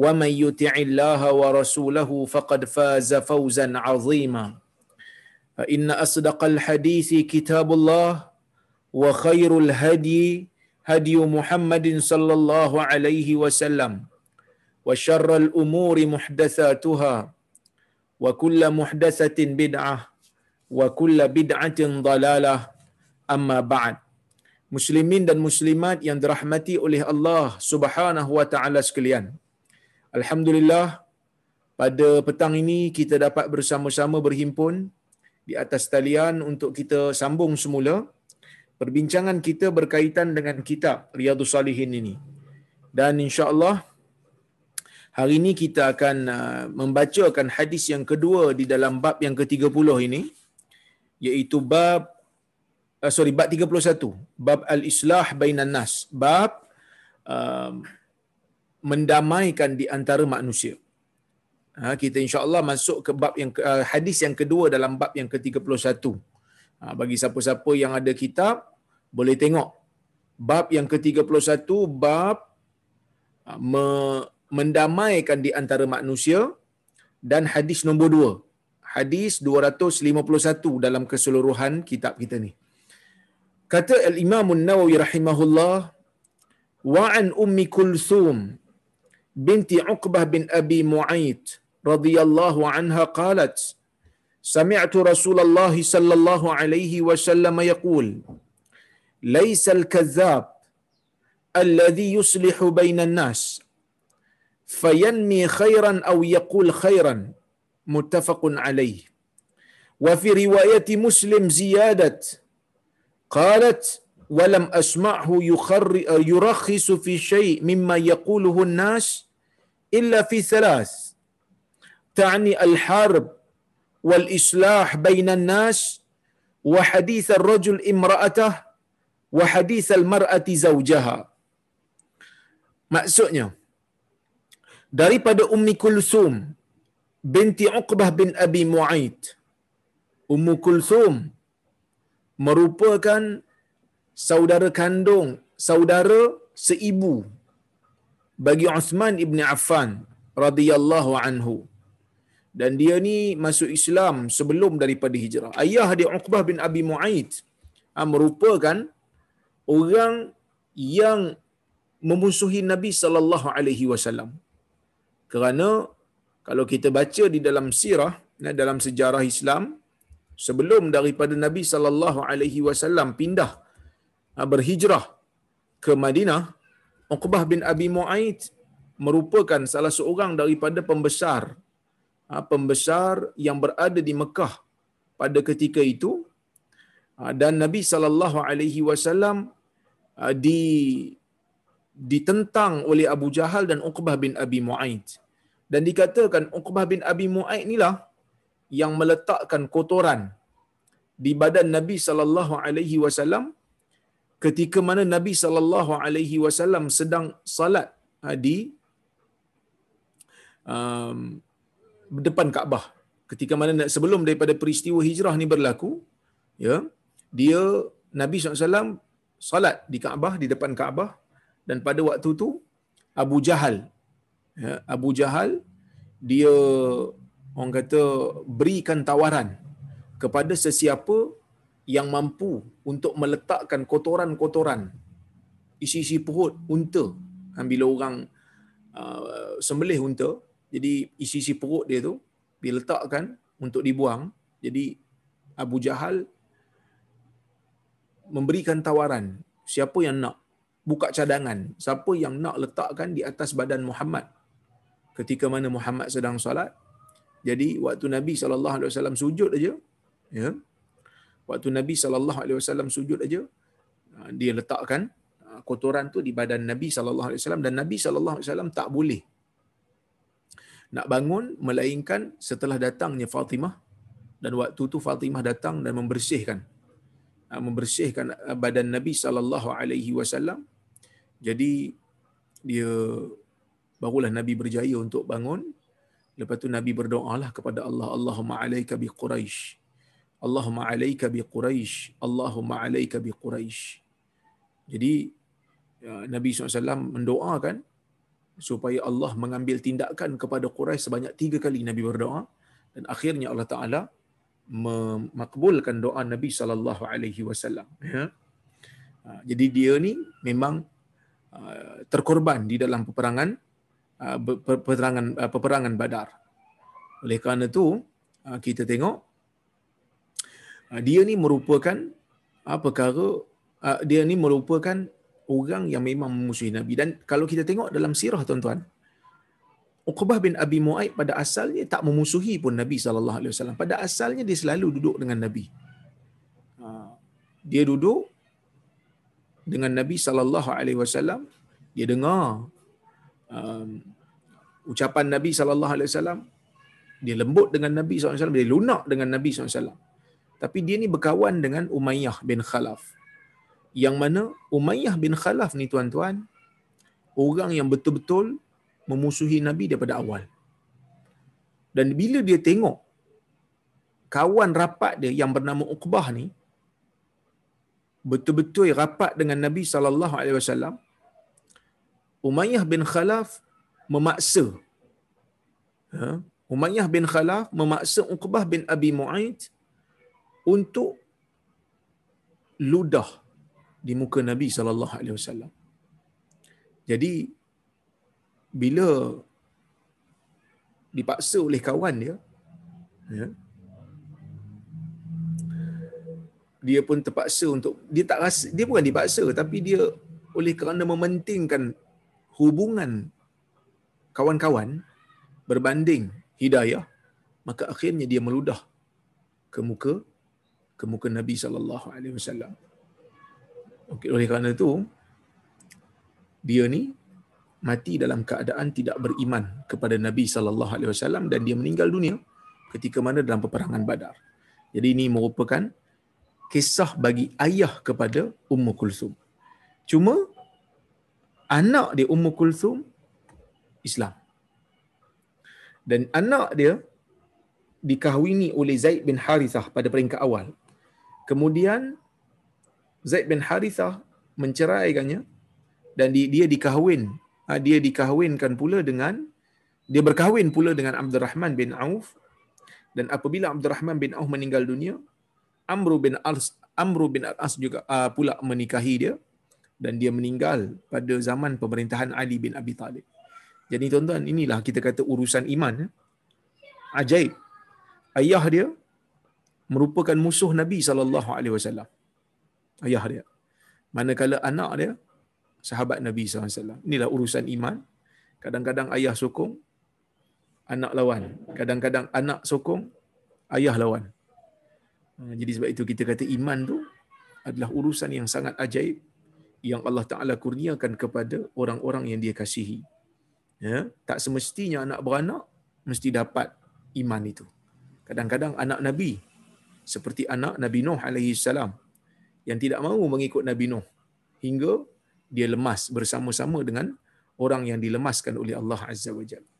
ومن يطع الله ورسوله فقد فاز فوزا عظيما. فإن أصدق الحديث كتاب الله وخير الهدي هدي محمد صلى الله عليه وسلم وشر الأمور محدثاتها وكل محدثة بدعة وكل بدعة ضلالة. أما بعد. Muslimin dan muslimat yang dirahmati oleh Allah Subhanahu wa taala sekalian. Alhamdulillah pada petang ini kita dapat bersama-sama berhimpun di atas talian untuk kita sambung semula perbincangan kita berkaitan dengan kitab Riyadhus Salihin ini. Dan insya-Allah hari ini kita akan uh, membacakan hadis yang kedua di dalam bab yang ke-30 ini iaitu bab uh, sorry bab 31 bab al-islah bainan nas bab uh, mendamaikan di antara manusia. Ha, kita insya-Allah masuk ke bab yang uh, hadis yang kedua dalam bab yang ke-31. Ha, bagi siapa-siapa yang ada kitab boleh tengok bab yang ke-31 bab uh, me, mendamaikan di antara manusia dan hadis nombor 2. Hadis 251 dalam keseluruhan kitab kita ni. Kata Al-Imam An-Nawawi rahimahullah wa an ummi kulthum binti Uqbah bin Abi Mu'ayt radhiyallahu anha qalat سمعت رسول الله صلى الله عليه وسلم يقول ليس الكذاب الذي يصلح بين الناس فينمي خيرا أو يقول خيرا متفق عليه. وفي رواية مسلم زيادة قالت ولم أسمعه يرخص في شيء مما يقوله الناس إلا في ثلاث. تعني الحرب والإصلاح بين الناس وحديث الرجل امرأته وحديث المرأة زوجها. Maksudnya daripada ummi kulsum binti uqbah bin abi muait ummu kulsum merupakan saudara kandung, saudara seibu bagi Uthman ibn Affan radhiyallahu anhu. Dan dia ni masuk Islam sebelum daripada hijrah. Ayah dia Uqbah bin Abi Mu'aid ha, merupakan orang yang memusuhi Nabi sallallahu alaihi wasallam. Kerana kalau kita baca di dalam sirah, dalam sejarah Islam, sebelum daripada Nabi sallallahu alaihi wasallam pindah berhijrah ke Madinah, Uqbah bin Abi Mu'aid merupakan salah seorang daripada pembesar pembesar yang berada di Mekah pada ketika itu dan Nabi sallallahu alaihi wasallam di ditentang oleh Abu Jahal dan Uqbah bin Abi Mu'aid. Dan dikatakan Uqbah bin Abi Mu'aid inilah yang meletakkan kotoran di badan Nabi sallallahu alaihi wasallam ketika mana Nabi sallallahu alaihi wasallam sedang salat di um, depan Kaabah. Ketika mana sebelum daripada peristiwa hijrah ni berlaku, ya, dia Nabi SAW salat di Kaabah di depan Kaabah dan pada waktu tu Abu Jahal ya, Abu Jahal dia orang kata berikan tawaran kepada sesiapa yang mampu untuk meletakkan kotoran-kotoran isi-isi perut unta. Ha, bila orang uh, sembelih unta jadi isi-isi perut dia tu diletakkan untuk dibuang. Jadi Abu Jahal memberikan tawaran siapa yang nak buka cadangan siapa yang nak letakkan di atas badan Muhammad. Ketika mana Muhammad sedang solat jadi waktu Nabi sallallahu alaihi wasallam sujud aja ya waktu Nabi sallallahu alaihi wasallam sujud aja ah, dia letakkan ah, kotoran tu di badan Nabi sallallahu alaihi wasallam dan Nabi sallallahu alaihi wasallam tak boleh nak bangun melainkan setelah datangnya Fatimah. Dan waktu tu Fatimah datang dan membersihkan ah, membersihkan badan Nabi sallallahu alaihi wasallam jadi dia barulah Nabi berjaya untuk bangun. Lepas tu Nabi berdoalah kepada Allah Allahumma alaika bi Quraisy Allahumma alaika bi Quraisy Allahumma alaika bi Quraisy jadi ya, Nabi SAW mendoakan supaya Allah mengambil tindakan kepada Quraisy sebanyak tiga kali Nabi berdoa dan akhirnya Allah Taala memakbulkan doa Nabi sallallahu alaihi wasallam ya. Ha, jadi dia ni memang uh, terkorban di dalam peperangan uh, peperangan peperangan Badar. Oleh kerana itu kita tengok dia ni merupakan perkara dia ni merupakan orang yang memang memusuhi Nabi dan kalau kita tengok dalam sirah tuan-tuan Uqbah bin Abi Mu'aid pada asalnya tak memusuhi pun Nabi sallallahu alaihi wasallam. Pada asalnya dia selalu duduk dengan Nabi. Dia duduk dengan Nabi sallallahu alaihi wasallam, dia dengar um, ucapan Nabi sallallahu alaihi wasallam, dia lembut dengan Nabi sallallahu alaihi wasallam, dia lunak dengan Nabi sallallahu alaihi wasallam. Tapi dia ni berkawan dengan Umayyah bin Khalaf. Yang mana Umayyah bin Khalaf ni tuan-tuan, orang yang betul-betul memusuhi Nabi daripada awal. Dan bila dia tengok kawan rapat dia yang bernama Uqbah ni betul-betul rapat dengan Nabi sallallahu alaihi wasallam Umayyah bin Khalaf memaksa ha? Umayyah bin Khalaf memaksa Uqbah bin Abi Mu'aid untuk ludah di muka Nabi sallallahu alaihi wasallam. Jadi bila dipaksa oleh kawan dia ya, dia pun terpaksa untuk dia tak rasa dia bukan dipaksa tapi dia oleh kerana mementingkan hubungan kawan-kawan berbanding hidayah maka akhirnya dia meludah ke muka ke muka Nabi sallallahu alaihi wasallam. Okey oleh kerana itu dia ni mati dalam keadaan tidak beriman kepada Nabi sallallahu alaihi wasallam dan dia meninggal dunia ketika mana dalam peperangan Badar. Jadi ini merupakan kisah bagi ayah kepada Ummu Kulsum. Cuma anak dia Ummu Kulsum Islam. Dan anak dia dikahwini oleh Zaid bin Harithah pada peringkat awal. Kemudian Zaid bin Harithah menceraikannya dan dia dikahwin Ha, dia dikahwinkan pula dengan dia berkahwin pula dengan Abdul Rahman bin Auf dan apabila Abdul Rahman bin Auf meninggal dunia Amru bin As Amru bin As juga uh, pula menikahi dia dan dia meninggal pada zaman pemerintahan Ali bin Abi Talib. Jadi tuan-tuan inilah kita kata urusan iman ya. Ajaib. Ayah dia merupakan musuh Nabi sallallahu alaihi wasallam. Ayah dia. Manakala anak dia sahabat Nabi SAW. Inilah urusan iman. Kadang-kadang ayah sokong, anak lawan. Kadang-kadang anak sokong, ayah lawan. Ha, jadi sebab itu kita kata iman tu adalah urusan yang sangat ajaib yang Allah Ta'ala kurniakan kepada orang-orang yang dia kasihi. Ya? Tak semestinya anak beranak mesti dapat iman itu. Kadang-kadang anak Nabi seperti anak Nabi Nuh alaihi salam yang tidak mahu mengikut Nabi Nuh hingga dia lemas bersama-sama dengan orang yang dilemaskan oleh Allah Azza wa Jalla.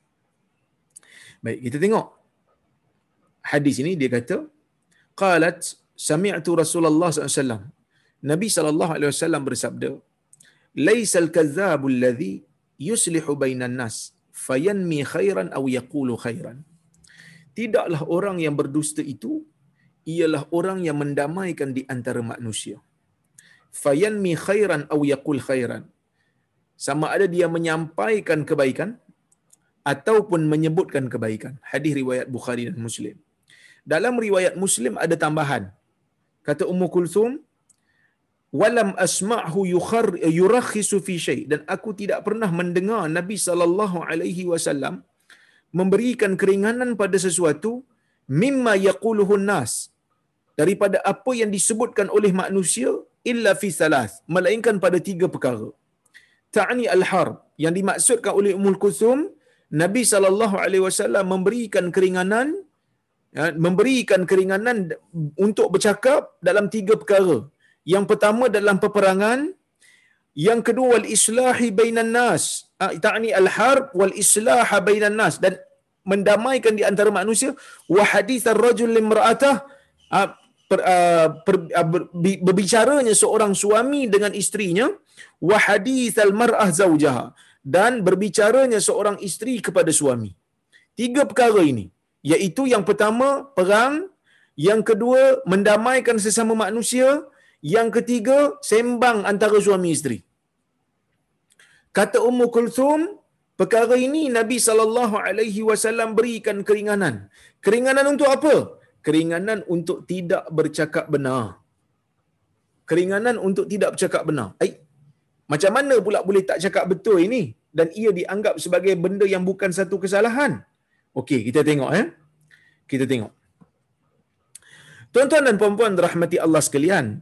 Baik, kita tengok hadis ini dia kata qalat sami'tu Rasulullah SAW Nabi sallallahu alaihi wasallam bersabda, "Laisal kadzdzabul ladzi yuslihu bainan nas fayanmi khairan aw yaqulu khairan." Tidaklah orang yang berdusta itu ialah orang yang mendamaikan di antara manusia. Fayanmi khairan aw yaqul khairan. Sama ada dia menyampaikan kebaikan ataupun menyebutkan kebaikan. Hadis riwayat Bukhari dan Muslim. Dalam riwayat Muslim ada tambahan. Kata Ummu Kulthum, walam asma'hu yukhar yurakhisu fi syai dan aku tidak pernah mendengar Nabi sallallahu alaihi wasallam memberikan keringanan pada sesuatu mimma yaquluhu nas daripada apa yang disebutkan oleh manusia illa fi salas melainkan pada tiga perkara ta'ni al-harb yang dimaksudkan oleh Ummul Kulthum Nabi sallallahu alaihi wasallam memberikan keringanan ya, memberikan keringanan untuk bercakap dalam tiga perkara. Yang pertama dalam peperangan, yang kedua wal islahi bainan nas. Ah, ta'ni al harb wal islaha bainan nas dan mendamaikan di antara manusia wa hadits ar-rajul limra'atah ah, ah, berbicaranya seorang suami dengan istrinya wa hadits al-mar'ah zaujaha dan berbicaranya seorang isteri kepada suami. Tiga perkara ini, iaitu yang pertama perang, yang kedua mendamaikan sesama manusia, yang ketiga sembang antara suami isteri. Kata Ummu Kulthum, perkara ini Nabi sallallahu alaihi wasallam berikan keringanan. Keringanan untuk apa? Keringanan untuk tidak bercakap benar. Keringanan untuk tidak bercakap benar. Ay, macam mana pula boleh tak cakap betul ini dan ia dianggap sebagai benda yang bukan satu kesalahan? Okey, kita tengok. Eh? Kita tengok. Tuan-tuan dan puan-puan rahmati Allah sekalian,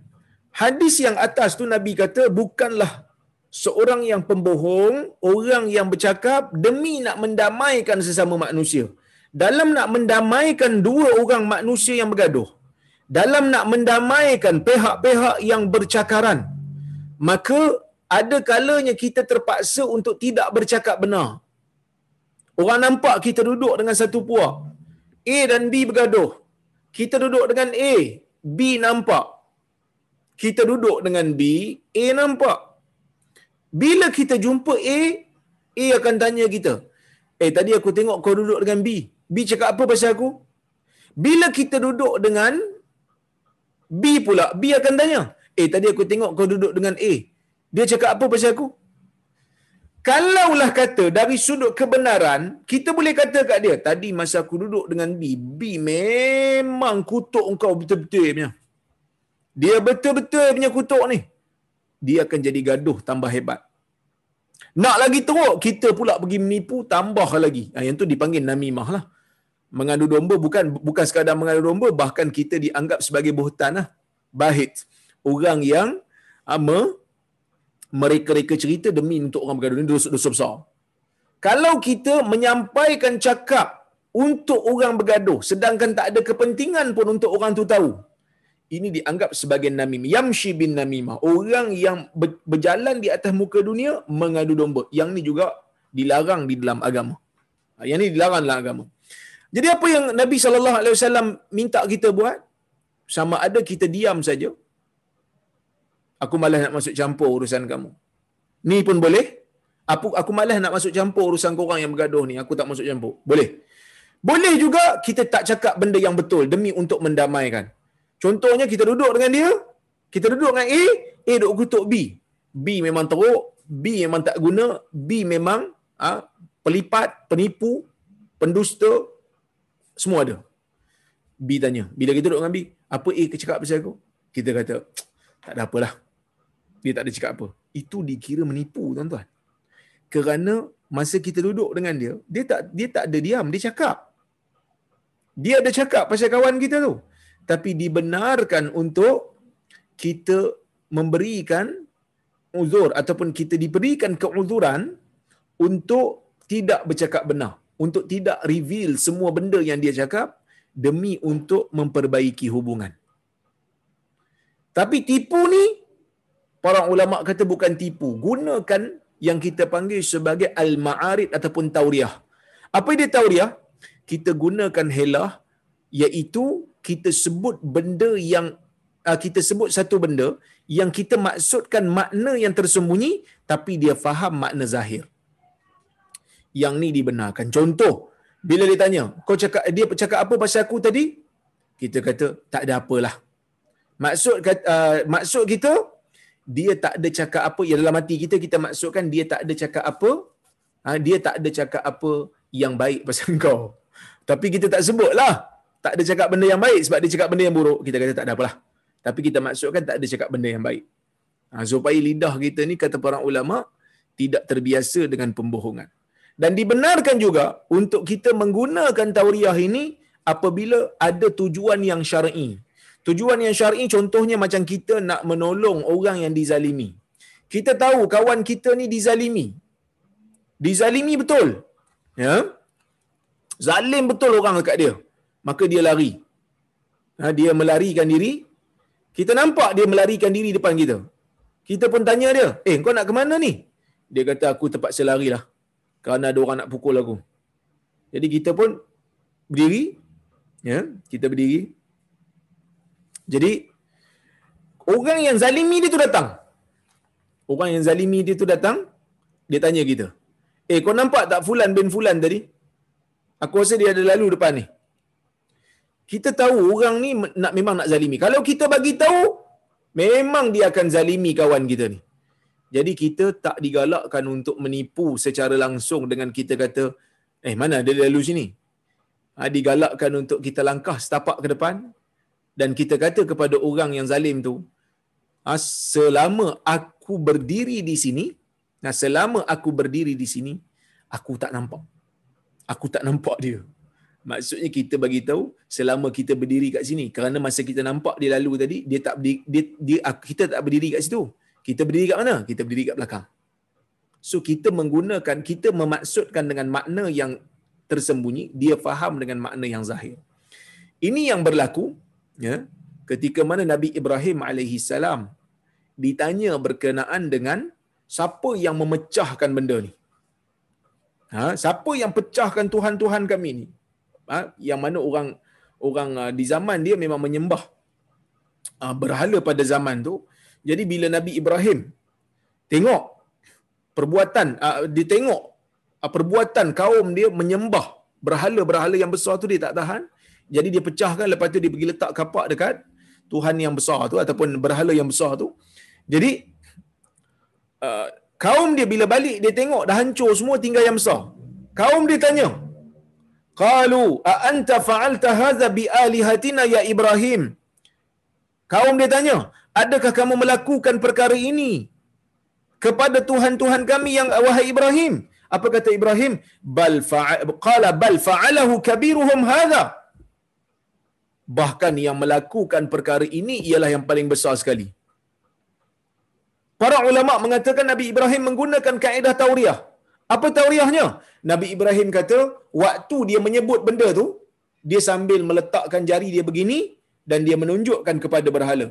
hadis yang atas tu Nabi kata bukanlah seorang yang pembohong, orang yang bercakap demi nak mendamaikan sesama manusia. Dalam nak mendamaikan dua orang manusia yang bergaduh, dalam nak mendamaikan pihak-pihak yang bercakaran, maka ada kalanya kita terpaksa untuk tidak bercakap benar. Orang nampak kita duduk dengan satu puak. A dan B bergaduh. Kita duduk dengan A, B nampak. Kita duduk dengan B, A nampak. Bila kita jumpa A, A akan tanya kita, "Eh, tadi aku tengok kau duduk dengan B. B cakap apa pasal aku?" Bila kita duduk dengan B pula, B akan tanya, "Eh, tadi aku tengok kau duduk dengan A. Dia cakap apa pasal aku? Kalaulah kata dari sudut kebenaran, kita boleh kata kat dia, tadi masa aku duduk dengan B, B memang kutuk engkau betul-betul punya. Dia betul-betul punya kutuk ni. Dia akan jadi gaduh tambah hebat. Nak lagi teruk, kita pula pergi menipu tambah lagi. Ha, yang tu dipanggil namimah lah. Mengadu domba bukan bukan sekadar mengadu domba, bahkan kita dianggap sebagai buhtan lah. Bahit. Orang yang ama mereka-reka cerita demi untuk orang bergaduh ini dosa-dosa besar. Kalau kita menyampaikan cakap untuk orang bergaduh sedangkan tak ada kepentingan pun untuk orang tu tahu. Ini dianggap sebagai namim. Yamshi bin namimah. Orang yang berjalan di atas muka dunia mengadu domba. Yang ni juga dilarang di dalam agama. Ha, yang ni dilarang dalam agama. Jadi apa yang Nabi SAW minta kita buat? Sama ada kita diam saja aku malas nak masuk campur urusan kamu. Ni pun boleh. Aku aku malas nak masuk campur urusan korang yang bergaduh ni. Aku tak masuk campur. Boleh. Boleh juga kita tak cakap benda yang betul demi untuk mendamaikan. Contohnya kita duduk dengan dia, kita duduk dengan A, A duduk kutuk B. B memang teruk, B memang tak guna, B memang ha, pelipat, penipu, pendusta, semua ada. B tanya, bila kita duduk dengan B, apa A cakap pasal aku? Kita kata, tak ada apalah dia tak ada cakap apa. Itu dikira menipu tuan-tuan. Kerana masa kita duduk dengan dia, dia tak dia tak ada diam, dia cakap. Dia ada cakap pasal kawan kita tu. Tapi dibenarkan untuk kita memberikan uzur ataupun kita diberikan keuzuran untuk tidak bercakap benar, untuk tidak reveal semua benda yang dia cakap demi untuk memperbaiki hubungan. Tapi tipu ni para ulama kata bukan tipu. Gunakan yang kita panggil sebagai al-ma'arid ataupun tauriah apa dia tauriah kita gunakan helah iaitu kita sebut benda yang uh, kita sebut satu benda yang kita maksudkan makna yang tersembunyi tapi dia faham makna zahir. Yang ni dibenarkan. Contoh, bila dia tanya, kau cakap dia cakap apa pasal aku tadi? Kita kata tak ada apalah. Maksud uh, maksud kita dia tak ada cakap apa yang dalam hati kita kita maksudkan dia tak ada cakap apa ha, dia tak ada cakap apa yang baik pasal kau tapi kita tak sebutlah tak ada cakap benda yang baik sebab dia cakap benda yang buruk kita kata tak ada apalah tapi kita maksudkan tak ada cakap benda yang baik ha, supaya lidah kita ni kata para ulama tidak terbiasa dengan pembohongan dan dibenarkan juga untuk kita menggunakan tauriah ini apabila ada tujuan yang syar'i Tujuan yang syar'i contohnya macam kita nak menolong orang yang dizalimi. Kita tahu kawan kita ni dizalimi. Dizalimi betul. Ya. Zalim betul orang dekat dia. Maka dia lari. Ha, dia melarikan diri. Kita nampak dia melarikan diri depan kita. Kita pun tanya dia, eh kau nak ke mana ni? Dia kata aku terpaksa lari lah. Kerana ada orang nak pukul aku. Jadi kita pun berdiri. Ya, kita berdiri. Jadi orang yang zalimi dia tu datang. Orang yang zalimi dia tu datang, dia tanya kita. Eh kau nampak tak fulan bin fulan tadi? Aku rasa dia ada lalu depan ni. Kita tahu orang ni nak memang nak zalimi. Kalau kita bagi tahu, memang dia akan zalimi kawan kita ni. Jadi kita tak digalakkan untuk menipu secara langsung dengan kita kata, eh mana dia lalu sini? Ha, digalakkan untuk kita langkah setapak ke depan, dan kita kata kepada orang yang zalim tu ah, selama aku berdiri di sini nah selama aku berdiri di sini aku tak nampak aku tak nampak dia maksudnya kita bagi tahu selama kita berdiri kat sini. Kerana masa kita nampak dia lalu tadi dia tak berdiri, dia, dia kita tak berdiri kat situ. Kita berdiri kat mana? Kita berdiri kat belakang. So kita menggunakan kita memaksudkan dengan makna yang tersembunyi dia faham dengan makna yang zahir. Ini yang berlaku ya ketika mana Nabi Ibrahim alaihi salam ditanya berkenaan dengan siapa yang memecahkan benda ni. Ha siapa yang pecahkan tuhan-tuhan kami ni ha yang mana orang orang uh, di zaman dia memang menyembah uh, berhala pada zaman tu jadi bila Nabi Ibrahim tengok perbuatan uh, dia tengok perbuatan kaum dia menyembah berhala-berhala yang besar tu dia tak tahan jadi dia pecahkan lepas tu dia pergi letak kapak dekat Tuhan yang besar tu ataupun berhala yang besar tu. Jadi kaum dia bila balik dia tengok dah hancur semua tinggal yang besar. Kaum dia tanya. Qalu a anta fa'alta hadza bi alihatina ya Ibrahim? Kaum dia tanya, adakah kamu melakukan perkara ini kepada tuhan-tuhan kami yang wahai Ibrahim? Apa kata Ibrahim? Bal qala bal fa'alahu kabiruhum hadza bahkan yang melakukan perkara ini ialah yang paling besar sekali. Para ulama mengatakan Nabi Ibrahim menggunakan kaedah tauriah. Apa tauriahnya? Nabi Ibrahim kata, waktu dia menyebut benda tu, dia sambil meletakkan jari dia begini dan dia menunjukkan kepada berhala.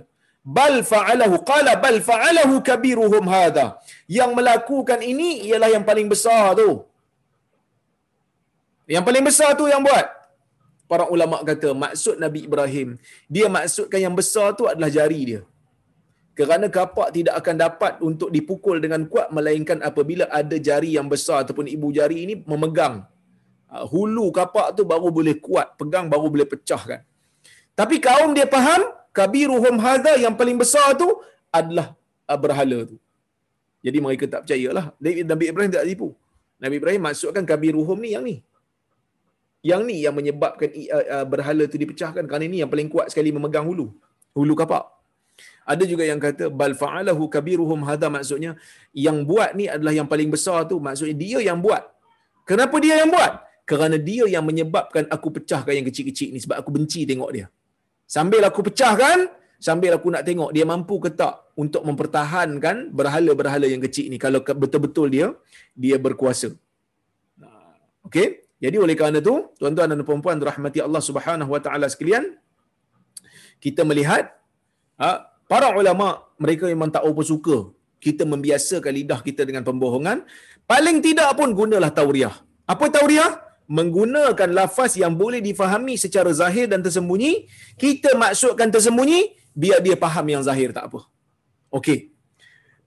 Bal fa'alahu qala bal fa'alahu kabiruhum hadha. Yang melakukan ini ialah yang paling besar tu. Yang paling besar tu yang buat para ulama kata maksud Nabi Ibrahim dia maksudkan yang besar tu adalah jari dia kerana kapak tidak akan dapat untuk dipukul dengan kuat melainkan apabila ada jari yang besar ataupun ibu jari ini memegang. Ah, hulu kapak tu baru boleh kuat pegang baru boleh pecahkan. Tapi kaum dia faham kabiruhum hadza yang paling besar tu adalah ah, berhala tu. Jadi mereka tak percayalah. Nabi Ibrahim tak tipu. Nabi Ibrahim maksudkan kabiruhum ni yang ni. Yang ni yang menyebabkan uh, berhala tu dipecahkan. Kerana ini yang paling kuat sekali memegang hulu. Hulu kapak ada juga yang kata bal fa'alahu kabiruhum hadha maksudnya yang buat ni adalah yang paling besar tu. Maksudnya dia yang buat. Kenapa dia yang buat? Kerana dia yang menyebabkan aku pecahkan yang kecil-kecil ni sebab aku benci tengok dia. Sambil aku pecahkan sambil aku nak tengok dia mampu ke tak untuk mempertahankan berhala-berhala yang kecil ni. Kalau betul-betul dia dia berkuasa. Okey? Jadi oleh kerana itu, tuan-tuan dan puan-puan rahmati Allah Subhanahu wa taala sekalian, kita melihat ha, para ulama mereka memang tak apa suka kita membiasakan lidah kita dengan pembohongan, paling tidak pun gunalah tauriah. Apa tauriah? Menggunakan lafaz yang boleh difahami secara zahir dan tersembunyi, kita maksudkan tersembunyi, biar dia faham yang zahir tak apa. Okey.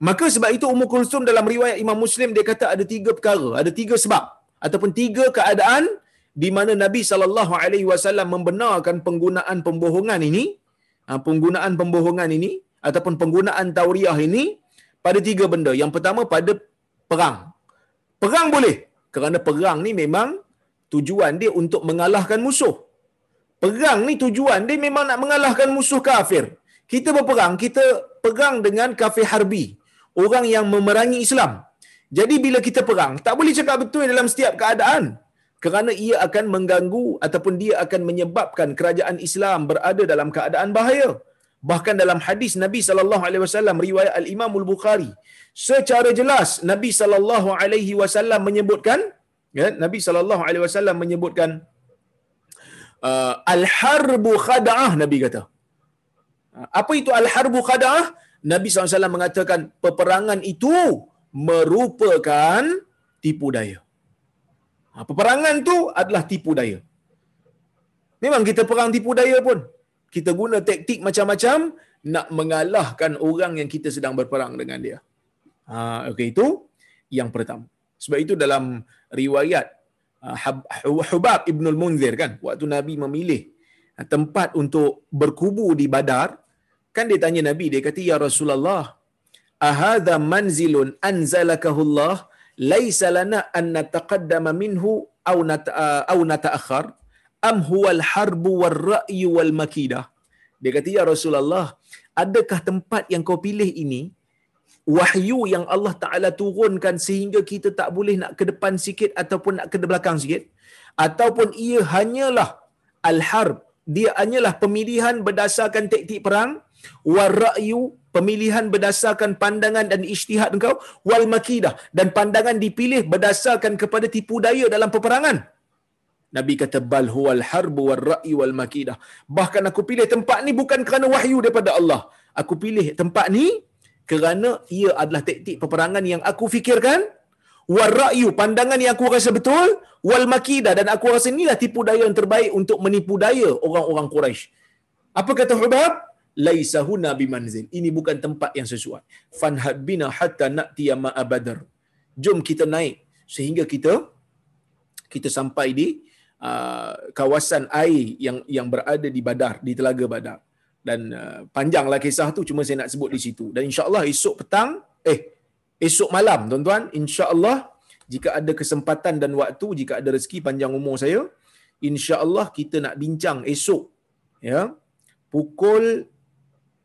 Maka sebab itu Ummu Kulsum dalam riwayat Imam Muslim dia kata ada tiga perkara, ada tiga sebab ataupun tiga keadaan di mana Nabi sallallahu alaihi wasallam membenarkan penggunaan pembohongan ini, penggunaan pembohongan ini ataupun penggunaan tauriah ini pada tiga benda. Yang pertama pada perang. Perang boleh kerana perang ni memang tujuan dia untuk mengalahkan musuh. Perang ni tujuan dia memang nak mengalahkan musuh kafir. Kita berperang, kita perang dengan kafir harbi. Orang yang memerangi Islam. Jadi bila kita perang, tak boleh cakap betul dalam setiap keadaan. Kerana ia akan mengganggu ataupun dia akan menyebabkan kerajaan Islam berada dalam keadaan bahaya. Bahkan dalam hadis Nabi sallallahu alaihi wasallam riwayat Al Imam Al Bukhari, secara jelas Nabi sallallahu alaihi wasallam menyebutkan, ya, Nabi sallallahu alaihi wasallam menyebutkan uh, al harbu khada'ah Nabi kata. Apa itu al harbu khada'ah? Nabi SAW mengatakan peperangan itu merupakan tipu daya. Ha, peperangan tu adalah tipu daya. Memang kita perang tipu daya pun. Kita guna taktik macam-macam nak mengalahkan orang yang kita sedang berperang dengan dia. Ha, okay, itu yang pertama. Sebab itu dalam riwayat uh, Hubab Ibn Al-Munzir kan, waktu Nabi memilih uh, tempat untuk berkubu di Badar, kan dia tanya Nabi, dia kata, Ya Rasulullah, ahadha manzilun anzalakahullah laisa lana an nataqaddama minhu aw aw nataakhir am huwa al harbu war ra'yu wal makidah dia kata ya Rasulullah adakah tempat yang kau pilih ini? Wahyu yang Allah Taala turunkan sehingga kita tak boleh nak ke depan sikit ataupun nak ke belakang sikit? Ataupun ia hanyalah al harb dia hanyalah pemilihan berdasarkan taktik perang war ra'yu pemilihan berdasarkan pandangan dan ijtihad engkau wal makidah dan pandangan dipilih berdasarkan kepada tipu daya dalam peperangan. Nabi kata bal huwal harbu war ra'yu wal makidah. Bahkan aku pilih tempat ni bukan kerana wahyu daripada Allah. Aku pilih tempat ni kerana ia adalah taktik peperangan yang aku fikirkan. War ra'yu pandangan yang aku rasa betul. Wal makidah dan aku rasa inilah tipu daya yang terbaik untuk menipu daya orang-orang Quraisy. Apa kata Hubab laisa huna bimanzil. Ini bukan tempat yang sesuai. Fanhad bina hatta na'ti ma abadar. Jom kita naik sehingga kita kita sampai di uh, kawasan air yang yang berada di Badar, di Telaga Badar. Dan uh, panjanglah kisah tu cuma saya nak sebut di situ. Dan insya-Allah esok petang eh esok malam tuan-tuan insya-Allah jika ada kesempatan dan waktu jika ada rezeki panjang umur saya insya-Allah kita nak bincang esok ya pukul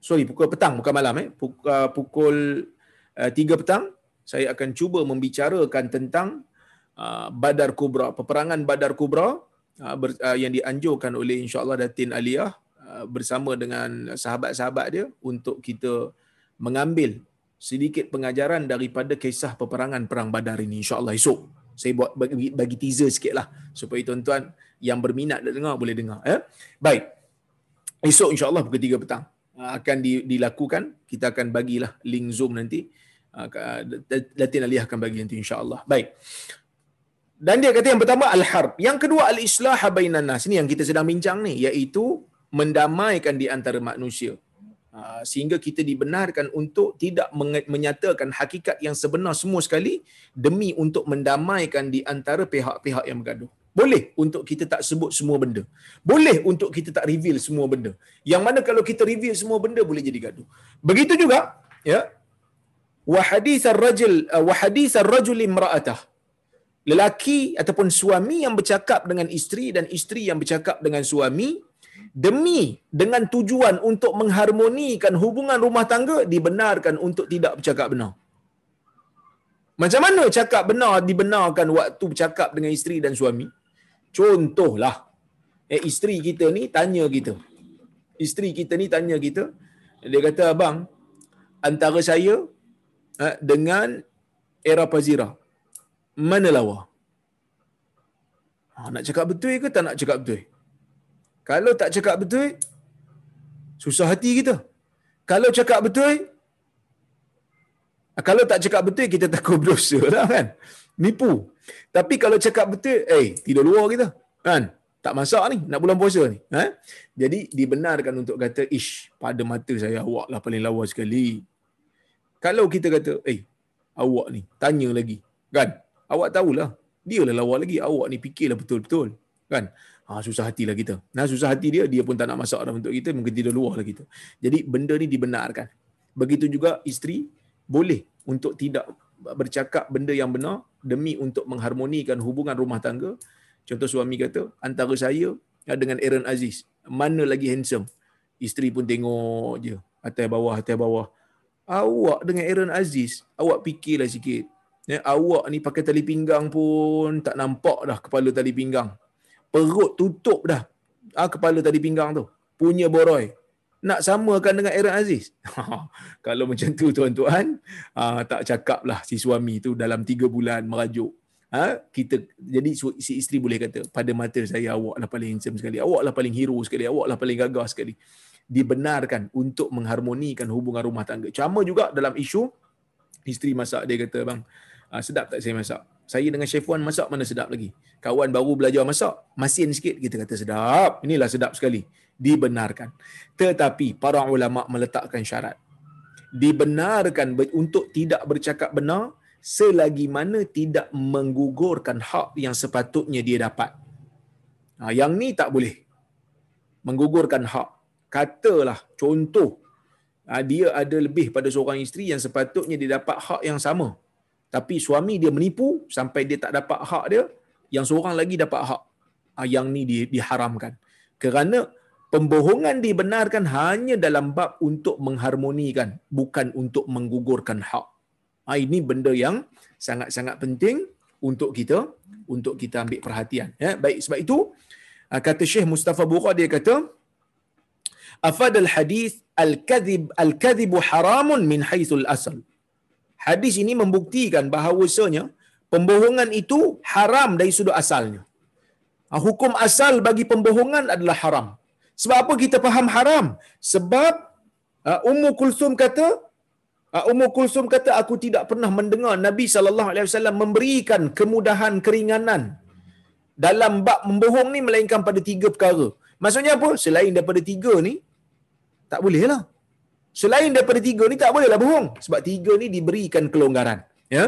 sorry pukul petang bukan malam eh. Pukul, uh, pukul uh, 3 petang saya akan cuba membicarakan tentang uh, Badar Kubra peperangan Badar Kubra uh, ber, uh, yang dianjurkan oleh insyaallah Datin Aliyah uh, bersama dengan sahabat-sahabat dia untuk kita mengambil sedikit pengajaran daripada kisah peperangan perang Badar ini insyaallah esok. Saya buat bagi, bagi teaser sikitlah supaya tuan-tuan yang berminat nak dengar boleh dengar eh. Baik. Esok insyaallah pukul 3 petang akan dilakukan kita akan bagilah link zoom nanti. Ah, Latin Aliyah akan bagi nanti insyaAllah. Baik. Dan dia kata yang pertama al-harb. Yang kedua al-islah bainan nas. Ini yang kita sedang bincang ni iaitu mendamaikan di antara manusia. Ah, sehingga kita dibenarkan untuk tidak menyatakan hakikat yang sebenar semua sekali demi untuk mendamaikan di antara pihak-pihak yang bergaduh boleh untuk kita tak sebut semua benda. Boleh untuk kita tak reveal semua benda. Yang mana kalau kita reveal semua benda boleh jadi gaduh. Begitu juga, ya. Wa hadis ar-rajul uh, wa hadis ar-rajul imra'atah. Lelaki ataupun suami yang bercakap dengan isteri dan isteri yang bercakap dengan suami demi dengan tujuan untuk mengharmonikan hubungan rumah tangga dibenarkan untuk tidak bercakap benar. Macam mana cakap benar dibenarkan waktu bercakap dengan isteri dan suami? Contohlah, eh, isteri kita ni tanya kita. Isteri kita ni tanya kita. Dia kata, abang, antara saya eh, dengan era Pazira, mana lawa? Ha, nak cakap betul ke tak nak cakap betul? Kalau tak cakap betul, susah hati kita. Kalau cakap betul, kalau tak cakap betul, kita takut berdosa lah kan. Nipu. Tapi kalau cakap betul, eh, tidur luar kita. Kan? tak masak ni nak bulan puasa ni. Ha? jadi dibenarkan untuk kata ish pada mata saya awak lah paling lawa sekali. Kalau kita kata eh awak ni tanya lagi. Kan? Awak tahulah. Dia lah lawa lagi. Awak ni fikirlah betul-betul. Kan? Ha, susah hatilah kita. Nah susah hati dia dia pun tak nak masak dah untuk kita mungkin tidak luar lah kita. Jadi benda ni dibenarkan. Begitu juga isteri boleh untuk tidak bercakap benda yang benar demi untuk mengharmonikan hubungan rumah tangga contoh suami kata antara saya dengan Aaron Aziz mana lagi handsome? Isteri pun tengok je atas bawah atas bawah. Awak dengan Aaron Aziz awak fikirlah sikit. Ya, awak ni pakai tali pinggang pun tak nampak dah kepala tali pinggang. Perut tutup dah. Ah, kepala tadi pinggang tu. Punya boroi nak samakan dengan Aaron Aziz kalau macam tu tuan-tuan ah, tak cakap lah si suami tu dalam 3 bulan merajuk ha, kita jadi si isteri boleh kata pada mata saya awak lah paling handsome sekali awak lah paling hero sekali awak lah paling gagah sekali dibenarkan untuk mengharmonikan hubungan rumah tangga sama juga dalam isu isteri masak dia kata bang ah, sedap tak saya masak saya dengan chef Wan masak mana sedap lagi. Kawan baru belajar masak, masin sikit kita kata sedap. Inilah sedap sekali. Dibenarkan. Tetapi para ulama meletakkan syarat. Dibenarkan untuk tidak bercakap benar selagi mana tidak menggugurkan hak yang sepatutnya dia dapat. Ha, yang ni tak boleh. Menggugurkan hak. Katalah contoh ha, dia ada lebih pada seorang isteri yang sepatutnya dia dapat hak yang sama tapi suami dia menipu sampai dia tak dapat hak dia yang seorang lagi dapat hak ah, yang ni diharamkan kerana pembohongan dibenarkan hanya dalam bab untuk mengharmonikan bukan untuk menggugurkan hak ah, ini benda yang sangat-sangat penting untuk kita untuk kita ambil perhatian ya baik sebab itu ah, kata Syekh Mustafa Bukha dia kata afadal hadis al-kadhib al-kadhib haramun min haitsul asal hadis ini membuktikan bahawasanya pembohongan itu haram dari sudut asalnya. Ah, hukum asal bagi pembohongan adalah haram. Sebab apa kita faham haram? Sebab uh, Ummu Kulsum kata uh, Ummu Kulsum kata aku tidak pernah mendengar Nabi sallallahu alaihi wasallam memberikan kemudahan keringanan dalam bab membohong ni melainkan pada tiga perkara. Maksudnya apa? Selain daripada tiga ni tak boleh lah. Selain daripada tiga ni tak bolehlah bohong. Sebab tiga ni diberikan kelonggaran. Ya.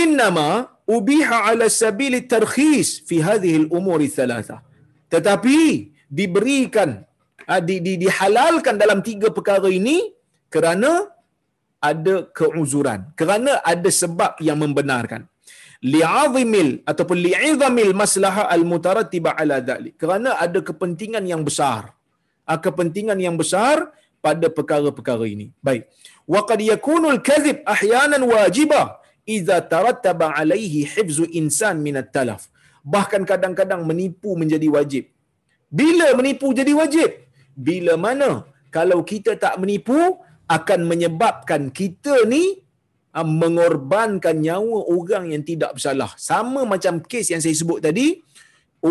Innama ubiha ala sabili tarkhis fi hadhihi al-umuri thalatha. Tetapi diberikan ah, di, di, dihalalkan dalam tiga perkara ini kerana ada keuzuran. Kerana ada sebab yang membenarkan. Li'azimil ataupun li'izamil maslaha al-mutarattiba ala dhalik. Kerana ada kepentingan yang besar. Ah, kepentingan yang besar pada perkara-perkara ini. Baik. Wa qad yakunu al-kadhib ahyanan wajiba idza tarattaba alaihi hifzu insan min at-talaf. Bahkan kadang-kadang menipu menjadi wajib. Bila menipu jadi wajib? Bila mana kalau kita tak menipu akan menyebabkan kita ni ah, mengorbankan nyawa orang yang tidak bersalah. Sama macam kes yang saya sebut tadi,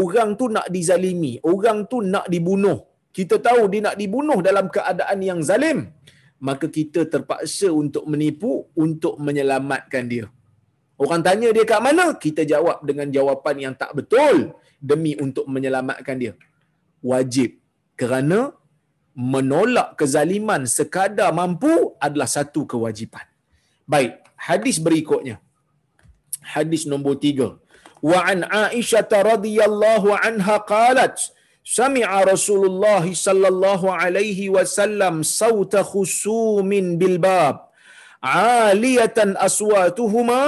orang tu nak dizalimi, orang tu nak dibunuh, kita tahu dia nak dibunuh dalam keadaan yang zalim, maka kita terpaksa untuk menipu untuk menyelamatkan dia. Orang tanya dia kat mana? Kita jawab dengan jawapan yang tak betul demi untuk menyelamatkan dia wajib kerana menolak kezaliman sekadar mampu adalah satu kewajipan. Baik, hadis berikutnya. Hadis nombor tiga. Wa an Aisyah radhiyallahu anha qalat sami'a Rasulullah sallallahu alaihi wasallam sauta khusumin bil bab aliyatan aswatuhuma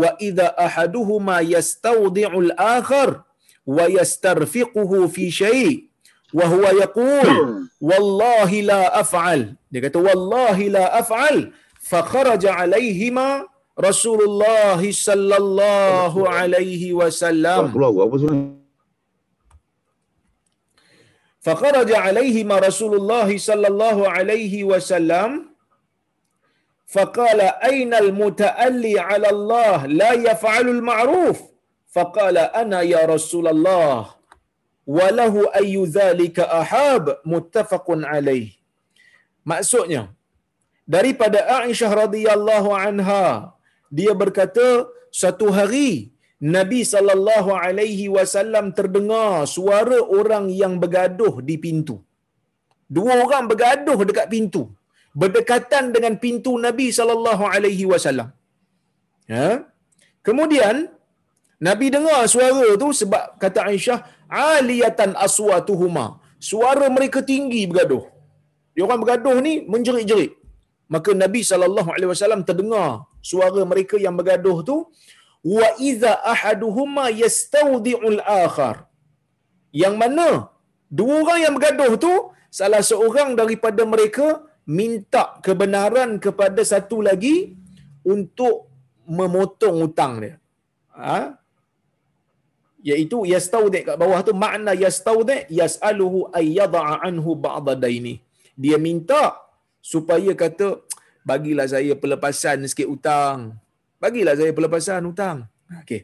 wa idza ahaduhuma yastawdi'u al-akhar wa yastarfiquhu fi shay' وهو يقول والله لا أفعل. والله لا أفعل. فخرج عليهما رسول الله صلى الله عليه وسلم. فخرج عليهما رسول الله صلى الله عليه وسلم. فقال أين المتألي على الله؟ لا يفعل المعروف. فقال أنا يا رسول الله. walahu ayu zalika ahab muttafaqun alaih. Maksudnya daripada Aisyah radhiyallahu anha dia berkata satu hari Nabi sallallahu alaihi wasallam terdengar suara orang yang bergaduh di pintu. Dua orang bergaduh dekat pintu berdekatan dengan pintu Nabi sallallahu alaihi wasallam. Ya. Kemudian Nabi dengar suara tu sebab kata Aisyah aliyatan aswatuhuma. Suara mereka tinggi bergaduh. Dia orang bergaduh ni menjerit-jerit. Maka Nabi sallallahu alaihi wasallam terdengar suara mereka yang bergaduh tu wa iza ahaduhuma yastawdi'ul akhar. Yang mana dua orang yang bergaduh tu salah seorang daripada mereka minta kebenaran kepada satu lagi untuk memotong hutang dia. Ha? Iaitu yastaudi kat bawah tu makna yastaudi yasaluhu ay yada'a anhu ba'd daini. Dia minta supaya kata bagilah saya pelepasan sikit hutang. Bagilah saya pelepasan hutang. Okey.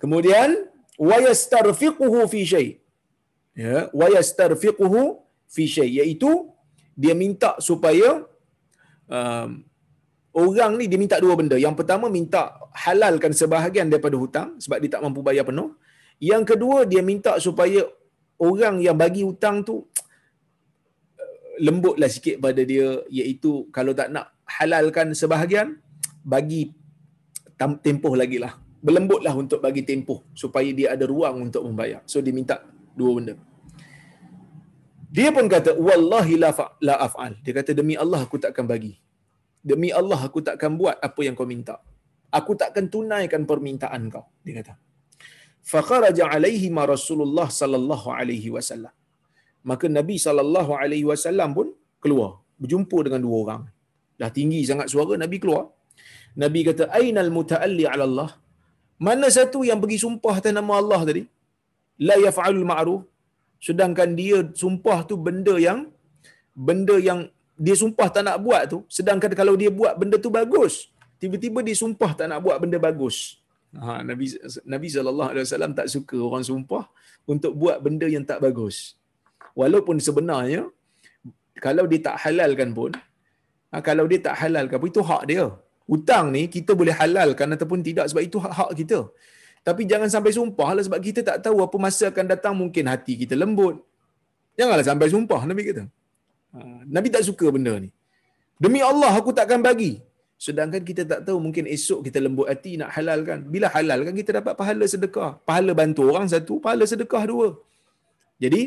Kemudian wa yastarfiquhu fi shay ya wa yastarfiquhu fi shay iaitu dia minta supaya um, orang ni dia minta dua benda. Yang pertama minta halalkan sebahagian daripada hutang sebab dia tak mampu bayar penuh. Yang kedua dia minta supaya orang yang bagi hutang tu lembutlah sikit pada dia iaitu kalau tak nak halalkan sebahagian bagi tempoh lagi lah. Berlembutlah untuk bagi tempoh supaya dia ada ruang untuk membayar. So dia minta dua benda. Dia pun kata wallahi la, fa- la af'al. Dia kata demi Allah aku takkan bagi demi Allah aku takkan buat apa yang kau minta. Aku takkan tunaikan permintaan kau. Dia kata. Fakharaja alaihi ma Rasulullah sallallahu alaihi wasallam. Maka Nabi sallallahu alaihi wasallam pun keluar berjumpa dengan dua orang. Dah tinggi sangat suara Nabi keluar. Nabi kata ainal muta'alli 'ala Allah? Mana satu yang pergi sumpah atas nama Allah tadi? La yaf'alul ma'ruf. Sedangkan dia sumpah tu benda yang benda yang dia sumpah tak nak buat tu sedangkan kalau dia buat benda tu bagus tiba-tiba dia sumpah tak nak buat benda bagus. Ha nabi nabi sallallahu alaihi wasallam tak suka orang sumpah untuk buat benda yang tak bagus. Walaupun sebenarnya kalau dia tak halalkan pun ha, kalau dia tak halalkan pun itu hak dia. Hutang ni kita boleh halalkan ataupun tidak sebab itu hak-hak kita. Tapi jangan sampai sumpah lah sebab kita tak tahu apa masa akan datang mungkin hati kita lembut. Janganlah sampai sumpah nabi kata Nabi tak suka benda ni. Demi Allah aku takkan bagi. Sedangkan kita tak tahu mungkin esok kita lembut hati nak halalkan. Bila halalkan kita dapat pahala sedekah. Pahala bantu orang satu, pahala sedekah dua. Jadi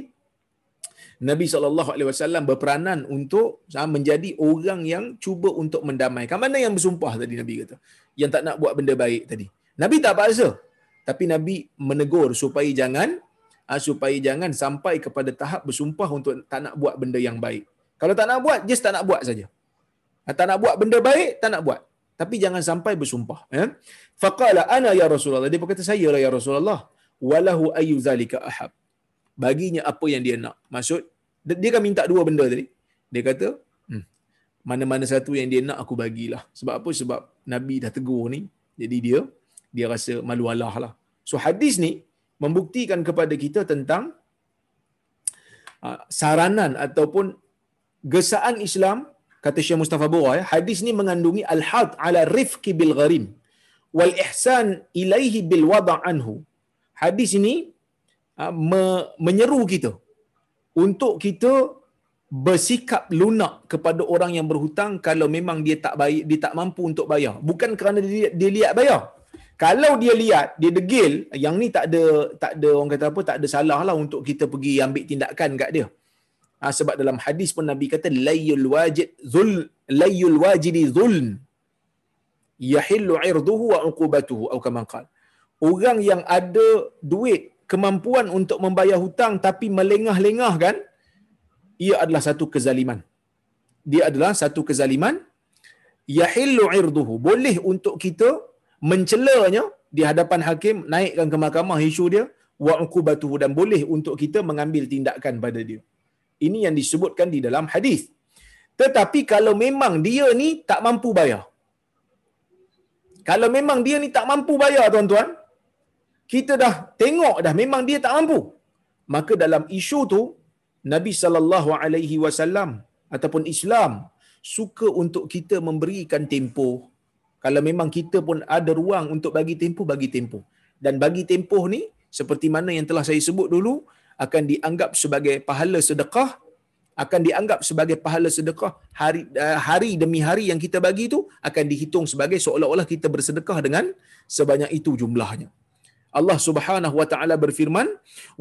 Nabi SAW berperanan untuk ha, menjadi orang yang cuba untuk mendamaikan. Mana yang bersumpah tadi Nabi kata? Yang tak nak buat benda baik tadi. Nabi tak paksa. Tapi Nabi menegur supaya jangan ha, supaya jangan sampai kepada tahap bersumpah untuk tak nak buat benda yang baik. Kalau tak nak buat, just tak nak buat saja. Ha, tak nak buat benda baik, tak nak buat. Tapi jangan sampai bersumpah. Ya? Faqala ana ya Rasulullah. Dia berkata, saya lah ya Rasulullah. Walahu ayu zalika ahab. Baginya apa yang dia nak. Maksud, dia kan minta dua benda tadi. Dia kata, hmm, mana-mana satu yang dia nak aku bagilah. Sebab apa? Sebab Nabi dah tegur ni. Jadi dia, dia rasa malu Allah lah. So hadis ni, membuktikan kepada kita tentang uh, saranan ataupun gesaan Islam kata Syekh Mustafa Bura ya hadis ni mengandungi al-had ala rifqi bil gharim wal ihsan ilaihi bil wada' anhu. Hadis ini me- menyeru kita untuk kita bersikap lunak kepada orang yang berhutang kalau memang dia tak baik dia tak mampu untuk bayar. Bukan kerana dia, dia lihat bayar kalau dia lihat dia degil yang ni tak ada tak ada orang kata apa tak ada salah lah untuk kita pergi ambil tindakan kat dia. Ha, sebab dalam hadis pun nabi kata layul wajid zul layul wajidi zulm yahillu irduhu wa uqubatuhu. Atau kama qala. Orang yang ada duit kemampuan untuk membayar hutang tapi melengah-lengah kan ia adalah satu kezaliman. Dia adalah satu kezaliman. Yahillu irduhu. Boleh untuk kita mencelanya di hadapan hakim naikkan ke mahkamah isu dia wa uqubatuhu dan boleh untuk kita mengambil tindakan pada dia. Ini yang disebutkan di dalam hadis. Tetapi kalau memang dia ni tak mampu bayar kalau memang dia ni tak mampu bayar tuan-tuan kita dah tengok dah memang dia tak mampu maka dalam isu tu Nabi sallallahu alaihi wasallam ataupun Islam suka untuk kita memberikan tempoh Kalau memang kita pun ada ruang untuk bagi tempoh, bagi tempoh. Dan bagi tempoh ni, seperti mana yang telah saya sebut dulu, akan dianggap sebagai pahala sedekah, akan dianggap sebagai pahala sedekah hari uh, hari demi hari yang kita bagi itu akan dihitung sebagai seolah-olah kita bersedekah dengan sebanyak itu jumlahnya. Allah Subhanahu wa taala berfirman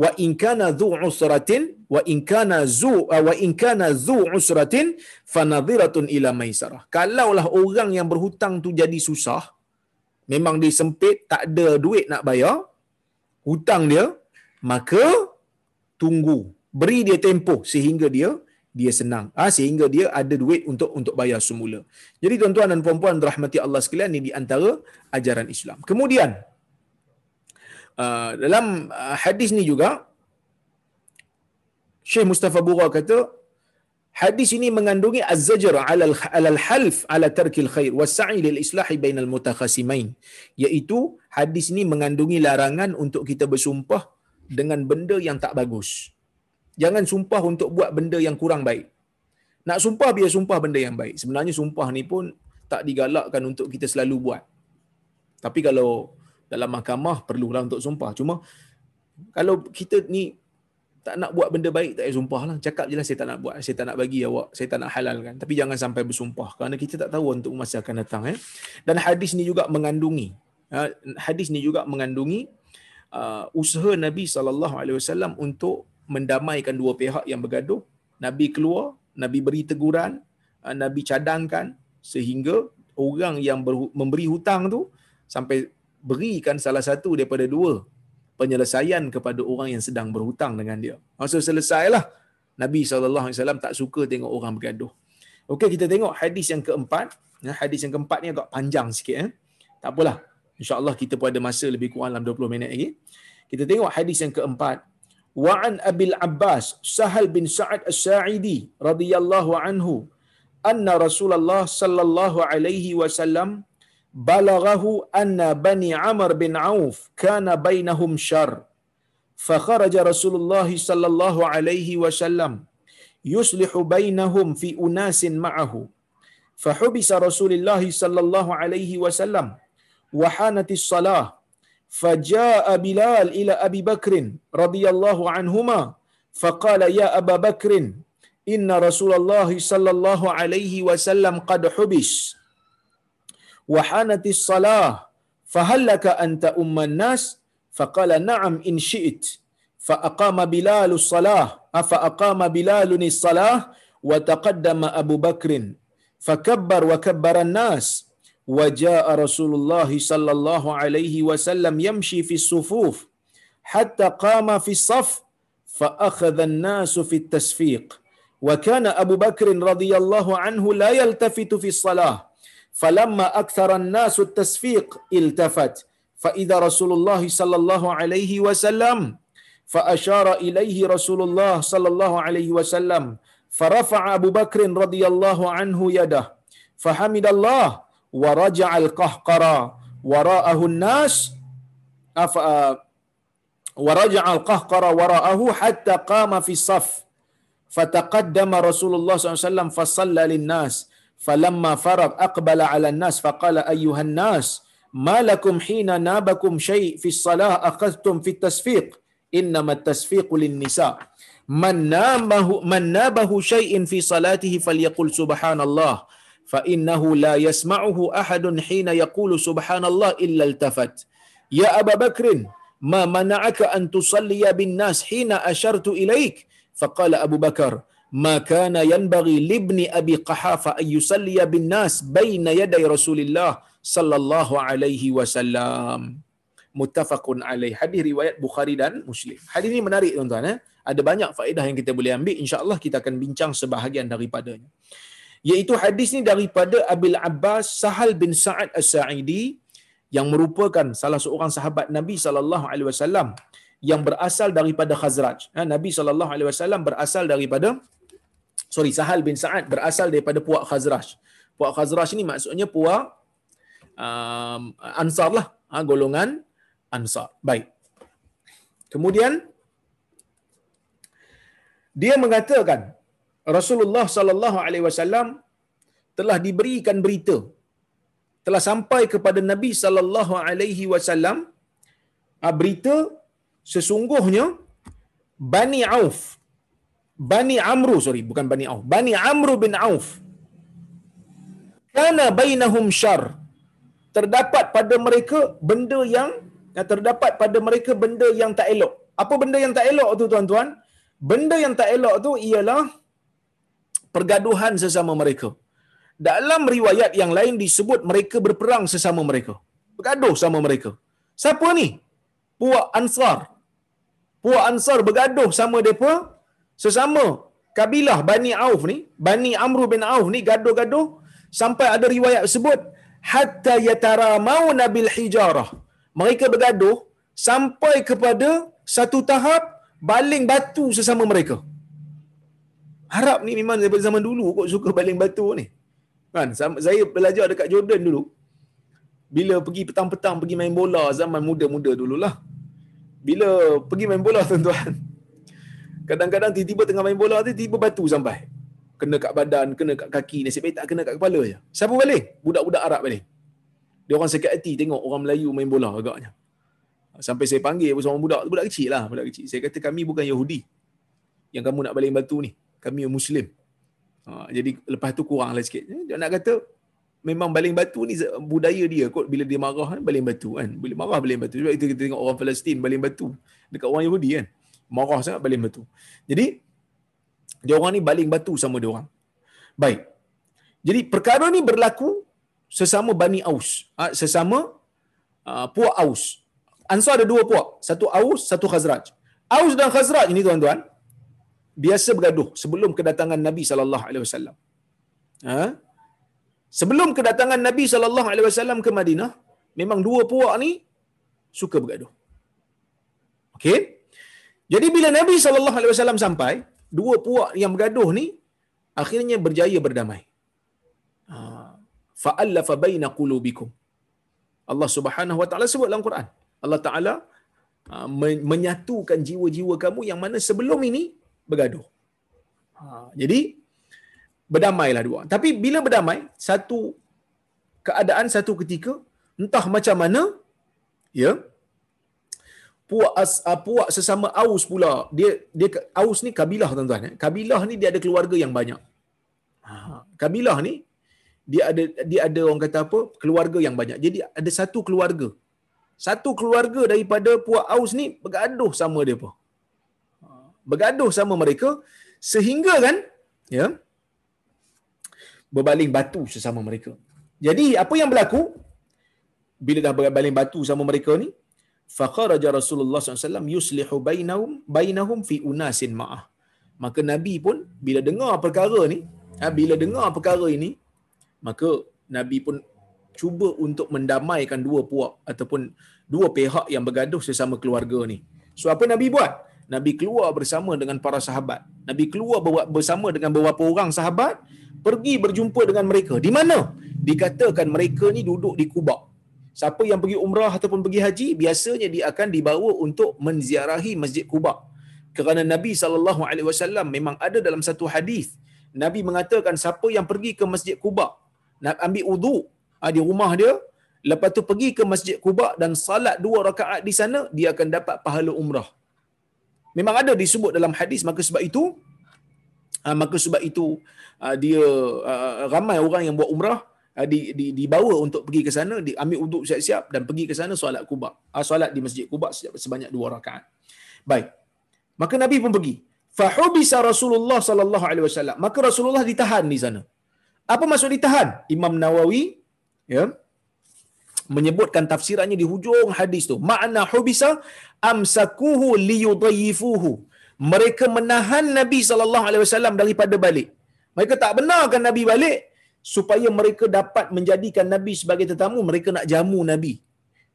wa in kana dhu usratin wa in kana zu uh, wa in kana dhu usratin fanadhiratun ila maisarah. Kalaulah orang yang berhutang tu jadi susah memang dia sempit tak ada duit nak bayar hutang dia maka tunggu. Beri dia tempoh sehingga dia dia senang. Ah sehingga dia ada duit untuk untuk bayar semula. Jadi tuan-tuan dan puan-puan rahmati Allah sekalian ini di antara ajaran Islam. Kemudian Uh, dalam uh, hadis ni juga Syekh Mustafa Bura kata hadis ini mengandungi az-zajr 'ala al-half 'ala tarkil khair wa sa'i lil islahi bainal mutakhasimain iaitu hadis ini mengandungi larangan untuk kita bersumpah dengan benda yang tak bagus. Jangan sumpah untuk buat benda yang kurang baik. Nak sumpah biar sumpah benda yang baik. Sebenarnya sumpah ni pun tak digalakkan untuk kita selalu buat. Tapi kalau dalam mahkamah perlulah untuk sumpah. Cuma kalau kita ni tak nak buat benda baik tak payah sumpah lah. Cakap je lah saya tak nak buat. Saya tak nak bagi awak. Saya tak nak halalkan. Tapi jangan sampai bersumpah. Kerana kita tak tahu untuk masa akan datang. Eh. Dan hadis ni juga mengandungi. Uh, hadis ni juga mengandungi uh, usaha Nabi SAW untuk mendamaikan dua pihak yang bergaduh. Nabi keluar. Nabi beri teguran. Uh, Nabi cadangkan. Sehingga orang yang ber- memberi hutang tu sampai berikan salah satu daripada dua penyelesaian kepada orang yang sedang berhutang dengan dia. Maksud selesailah. Nabi SAW tak suka tengok orang bergaduh. Okey, kita tengok hadis yang keempat. Ya, hadis yang keempat ni agak panjang sikit. Eh. Tak apalah. InsyaAllah kita pun ada masa lebih kurang dalam 20 minit lagi. Kita tengok hadis yang keempat. Wa'an Abil Abbas Sahal bin Sa'ad As-Sa'idi radhiyallahu anhu anna Rasulullah sallallahu alaihi wasallam بلغه أن بني عمر بن عوف كان بينهم شر. فخرج رسول الله صلى الله عليه وسلم يصلح بينهم في أناس معه. فحبس رسول الله صلى الله عليه وسلم وحانت الصلاة. فجاء بلال إلى أبي بكر رضي الله عنهما فقال يا أبا بكر إن رسول الله صلى الله عليه وسلم قد حبس. وحانت الصلاة فهل لك أنت أم الناس؟ فقال نعم إن شئت. فأقام بلال الصلاة. فأقام بلال الصلاة؟ وتقدم أبو بكر. فكبر وكبر الناس. وجاء رسول الله صلى الله عليه وسلم يمشي في الصفوف. حتى قام في الصف فأخذ الناس في التصفيق وكان أبو بكر رضي الله عنه لا يلتفت في الصلاة. فلما أكثر الناس التصفيق التفت فإذا رسول الله صلى الله عليه وسلم فأشار إليه رسول الله صلى الله عليه وسلم فرفع أبو بكر رضي الله عنه يده فحمد الله ورجع القهقرى وراءه الناس ورجع القهقرى وراءه حتى قام في الصف فتقدم رسول الله صلى الله عليه وسلم فصلى للناس فلما فرغ أقبل على الناس فقال أيها الناس ما لكم حين نابكم شيء في الصلاة أخذتم في التصفيق إنما التصفيق للنساء من نابه, من نابه شيء في صلاته فليقل سبحان الله فإنه لا يسمعه أحد حين يقول سبحان الله إلا التفت يا أبا بكر ما منعك أن تصلي بالناس حين أشرت إليك فقال أبو maka na yanbaghi libni abi qahafa ay yusalliya bin nas baina yaday rasulillah sallallahu alaihi wasallam. Muttafaqun alaih. Hadis riwayat bukhari dan muslim. Hadis ini menarik tuan-tuan eh? ada banyak faedah yang kita boleh ambil. Insyaallah kita akan bincang sebahagian daripadanya. Iaitu hadis ni daripada Abil Abbas Sahal bin Sa'ad As-Sa'idi yang merupakan salah seorang sahabat Nabi sallallahu alaihi wasallam yang berasal daripada Khazraj. Ha, Nabi sallallahu alaihi wasallam berasal daripada sorry Sahal bin Sa'ad berasal daripada puak Khazraj. Puak Khazraj ni maksudnya puak um, Ansar lah, ha, golongan Ansar. Baik. Kemudian dia mengatakan Rasulullah sallallahu alaihi wasallam telah diberikan berita telah sampai kepada Nabi sallallahu alaihi wasallam ah, berita sesungguhnya Bani Auf Bani Amru sorry bukan Bani Auf. Bani Amru bin Auf. Kana bainahum syar. Terdapat pada mereka benda yang terdapat pada mereka benda yang tak elok. Apa benda yang tak elok tu tuan-tuan? Benda yang tak elok tu ialah pergaduhan sesama mereka. Dalam riwayat yang lain disebut mereka berperang sesama mereka. Bergaduh sama mereka. Siapa ni? Puak ansar. Puak ansar bergaduh sama depa sesama kabilah Bani Auf ni Bani Amru bin Auf ni gaduh-gaduh sampai ada riwayat sebut hatta yataramau nabil hijarah. Mereka bergaduh sampai kepada satu tahap baling batu sesama mereka. Harap ni memang daripada zaman dulu kok suka baling batu ni. Kan saya belajar dekat Jordan dulu. Bila pergi petang-petang pergi main bola zaman muda-muda dululah. Bila pergi main bola tuan-tuan kadang-kadang tiba-tiba tengah main bola tu tiba batu sampai. Kena kat badan kena kat kaki nasib baik tak kena kat kepala je. Siapa balik? Budak-budak Arab balik. Dia orang sakit hati tengok orang Melayu main bola agaknya. Sampai saya panggil seorang budak budak kecil lah budak kecil. Saya kata kami bukan Yahudi. Yang kamu nak baling batu ni kami Muslim. Ha, jadi lepas tu kurang lah sikit. Dia nak kata memang baling batu ni budaya dia kot bila dia marah kan baling batu kan. Bila marah baling batu. Sebab itu kita tengok orang Palestin baling batu. Dekat orang Yahudi kan marah sangat baling batu. Jadi dia orang ni baling batu sama dia orang. Baik. Jadi perkara ni berlaku sesama Bani Aus. Ha, sesama uh, puak Aus. Ansar ada dua puak. Satu Aus satu Khazraj. Aus dan Khazraj ini tuan-tuan biasa bergaduh sebelum kedatangan Nabi sallallahu alaihi wasallam. Ha? Sebelum kedatangan Nabi sallallahu alaihi wasallam ke Madinah, memang dua puak ni suka bergaduh. Okey? Jadi bila Nabi wasallam sampai, dua puak yang bergaduh ni akhirnya berjaya berdamai. Ha, fa'allafa baina qulubikum. Allah Subhanahu wa taala sebut dalam Quran. Allah Taala ha, menyatukan jiwa-jiwa kamu yang mana sebelum ini bergaduh. Ha, jadi berdamailah dua. Tapi bila berdamai, satu keadaan satu ketika entah macam mana ya puak as, uh, puak sesama Aus pula. Dia dia Aus ni kabilah tuan-tuan eh. kabilah ni dia ada keluarga yang banyak. Ha, kabilah ni dia ada dia ada orang kata apa? Keluarga yang banyak. Jadi ada satu keluarga. Satu keluarga daripada puak Aus ni bergaduh sama dia apa? Bergaduh sama mereka sehingga kan ya berbaling batu sesama mereka. Jadi apa yang berlaku? Bila dah berbaling batu sama mereka ni faqaraja Rasulullah SAW yuslihu bainahum bainahum fi unasin ma'ah. Maka Nabi pun bila dengar perkara ni, ha, bila dengar perkara ini, maka Nabi pun cuba untuk mendamaikan dua puak ataupun dua pihak yang bergaduh sesama keluarga ni. So apa Nabi buat? Nabi keluar bersama dengan para sahabat. Nabi keluar bersama dengan beberapa orang sahabat pergi berjumpa dengan mereka. Di mana? Dikatakan mereka ni duduk di Kuba. Siapa yang pergi umrah ataupun pergi haji, biasanya dia akan dibawa untuk menziarahi Masjid Kuba. Kerana Nabi SAW memang ada dalam satu hadis. Nabi mengatakan siapa yang pergi ke Masjid Kuba, nak ambil wudu ah, di rumah dia, lepas tu pergi ke Masjid Kuba dan salat dua rakaat di sana, dia akan dapat pahala umrah. Memang ada disebut dalam hadis, maka sebab itu, ah, maka sebab itu uh, dia ramai orang yang buat umrah di, di, dibawa untuk pergi ke sana, diambil untuk siap-siap dan pergi ke sana solat Kuba. Uh, solat di Masjid Kuba sebanyak dua rakaat. Baik. Maka Nabi pun pergi. Fahubisa Rasulullah sallallahu alaihi wasallam. Maka Rasulullah ditahan di sana. Apa maksud ditahan? Imam Nawawi ya menyebutkan tafsirannya di hujung hadis tu. Makna hubisa amsakuhu liyudayyifuhu. Mereka menahan Nabi sallallahu alaihi wasallam daripada balik. Mereka tak benarkan Nabi balik supaya mereka dapat menjadikan Nabi sebagai tetamu, mereka nak jamu Nabi.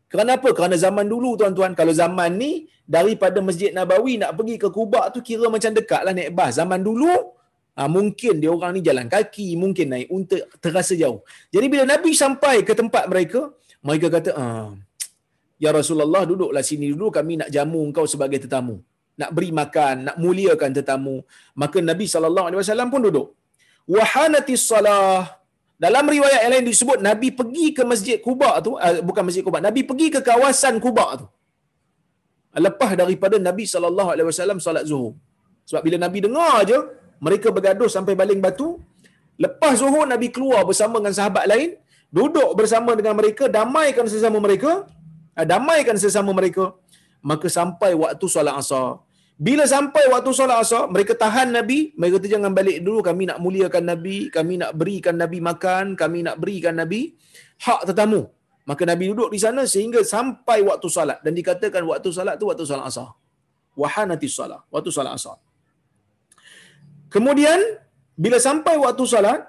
Kenapa? Kerana zaman dulu tuan-tuan, kalau zaman ni daripada Masjid Nabawi nak pergi ke Kubak tu kira macam dekat lah naik bas. Zaman dulu, ha, mungkin dia orang ni jalan kaki, mungkin naik untuk terasa jauh. Jadi bila Nabi sampai ke tempat mereka, mereka kata, ah, Ya Rasulullah duduklah sini dulu kami nak jamu engkau sebagai tetamu. Nak beri makan, nak muliakan tetamu. Maka Nabi SAW pun duduk wahanatis salah Dalam riwayat yang lain disebut Nabi pergi ke Masjid Kuba tu, uh, bukan Masjid Kuba, Nabi pergi ke kawasan Kuba tu. Lepas daripada Nabi sallallahu alaihi wasallam solat Zuhur. Sebab bila Nabi dengar aja mereka bergaduh sampai baling batu, lepas Zuhur Nabi keluar bersama dengan sahabat lain, duduk bersama dengan mereka, damaikan sesama mereka, uh, damaikan sesama mereka. Maka sampai waktu solat Asar, bila sampai waktu solat asar, mereka tahan Nabi. Mereka kata jangan balik dulu. Kami nak muliakan Nabi. Kami nak berikan Nabi makan. Kami nak berikan Nabi hak tetamu. Maka Nabi duduk di sana sehingga sampai waktu salat. Dan dikatakan waktu salat tu waktu salat asar. Wahanati salat. Waktu salat asar. Kemudian, bila sampai waktu salat,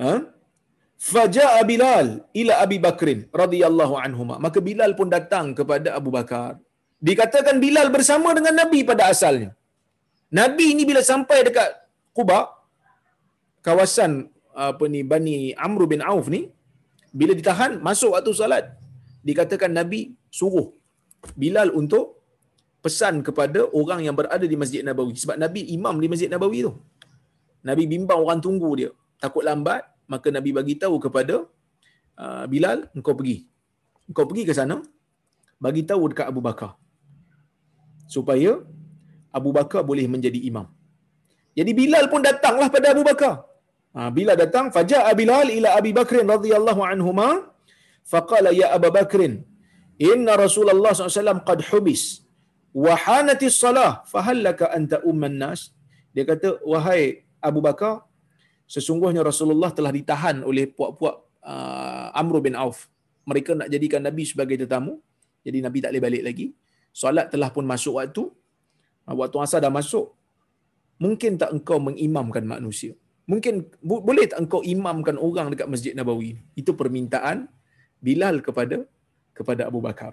ha? Faja'a Bilal ila Abi Bakrin radhiyallahu anhuma. Maka Bilal pun datang kepada Abu Bakar dikatakan Bilal bersama dengan Nabi pada asalnya. Nabi ni bila sampai dekat Quba, kawasan apa ni Bani Amr bin Auf ni, bila ditahan masuk waktu salat, dikatakan Nabi suruh Bilal untuk pesan kepada orang yang berada di Masjid Nabawi sebab Nabi imam di Masjid Nabawi tu. Nabi bimbang orang tunggu dia, takut lambat, maka Nabi bagi tahu kepada uh, Bilal, engkau pergi. Engkau pergi ke sana, bagi tahu dekat Abu Bakar supaya Abu Bakar boleh menjadi imam. Jadi Bilal pun datanglah pada Abu Bakar. Ha, Bilal datang, faja'a Bilal ila Abi Bakrin radhiyallahu anhuma, faqala ya Abu Bakrin, inna Rasulullah SAW qad hubis, wa hanatis salah, fahallaka anta umman nas. Dia kata, wahai Abu Bakar, sesungguhnya Rasulullah telah ditahan oleh puak-puak uh, Amr bin Auf. Mereka nak jadikan Nabi sebagai tetamu, jadi Nabi tak boleh balik lagi solat telah pun masuk waktu, ah, waktu asar dah masuk, mungkin tak engkau mengimamkan manusia? Mungkin boleh tak engkau imamkan orang dekat Masjid Nabawi? Itu permintaan Bilal kepada kepada Abu Bakar.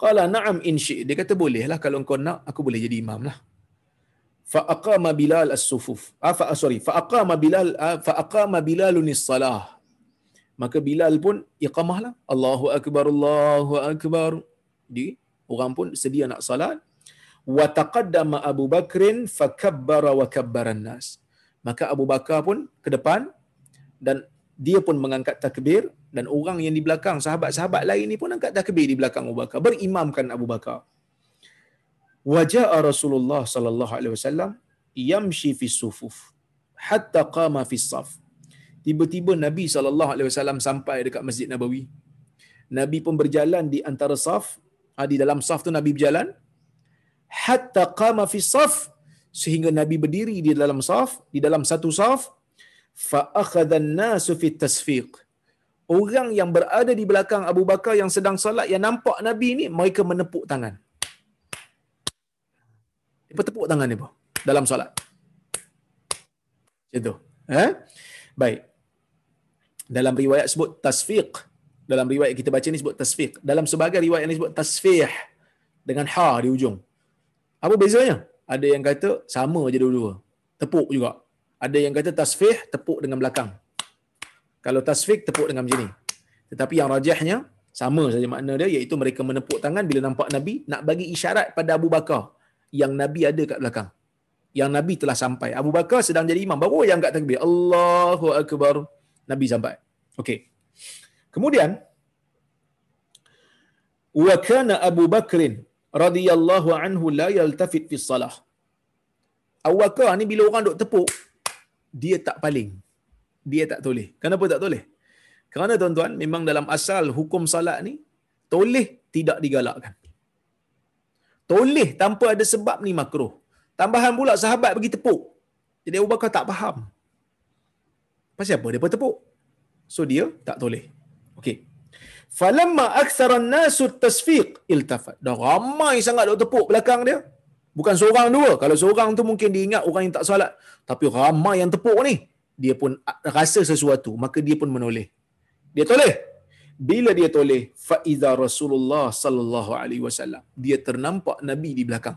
Qala na'am in. Dia kata bolehlah kalau engkau nak aku boleh jadi imam lah. Fa aqama Bilal as-sufuf. Ah, fa, sorry, fa aqama Bilal ah, fa aqama Bilalun salah Maka Bilal pun iqamahlah. Allahu akbar Allahu akbar di orang pun sedia nak salat. Wa taqaddama Abu Bakrin fakabbara wa kabbaran nas. Maka Abu Bakar pun ke depan dan dia pun mengangkat takbir dan orang yang di belakang sahabat-sahabat lain ni pun angkat takbir di belakang Abu Bakar berimamkan Abu Bakar. Wajah Rasulullah sallallahu alaihi wasallam yamshi fi sufuf hatta qama fi saf. Tiba-tiba Nabi sallallahu alaihi wasallam sampai dekat Masjid Nabawi. Nabi pun berjalan di antara saf di dalam saf tu Nabi berjalan. Hatta qama fi saf sehingga Nabi berdiri di dalam saf di dalam satu saf. Fa akhadha an-nas fi tasfiq. Orang yang berada di belakang Abu Bakar yang sedang solat yang nampak Nabi ni mereka menepuk tangan. Apa tepuk tangan apa dalam solat. Itu eh baik. Dalam riwayat sebut tasfiq dalam riwayat kita baca ni sebut tasfiq. Dalam sebagai riwayat ni sebut tasfih dengan ha di ujung. Apa bezanya? Ada yang kata sama aja dua-dua. Tepuk juga. Ada yang kata tasfih tepuk dengan belakang. Kalau tasfiq tepuk dengan macam ni. Tetapi yang rajahnya sama saja makna dia iaitu mereka menepuk tangan bila nampak Nabi nak bagi isyarat pada Abu Bakar yang Nabi ada kat belakang. Yang Nabi telah sampai. Abu Bakar sedang jadi imam. Baru yang angkat takbir. Allahu Akbar. Nabi sampai. Okey. Kemudian wa kana Abu Bakrin radhiyallahu anhu la yaltafit fi salah. Abu Bakar ni bila orang duk tepuk dia tak paling. Dia tak toleh. Kenapa tak toleh? Kerana tuan-tuan memang dalam asal hukum salat ni toleh tidak digalakkan. Toleh tanpa ada sebab ni makruh. Tambahan pula sahabat bagi tepuk. Jadi Abu Bakar tak faham. Pasal apa dia tepuk? So dia tak toleh. Okey. Falamma aktsara an-nasu tasfiq iltafat. Dah ramai sangat dok tepuk belakang dia. Bukan seorang dua. Kalau seorang tu mungkin diingat orang yang tak solat. Tapi ramai yang tepuk ni. Dia pun rasa sesuatu. Maka dia pun menoleh. Dia toleh. Bila dia toleh, faiza Rasulullah sallallahu alaihi wasallam. Dia ternampak Nabi di belakang.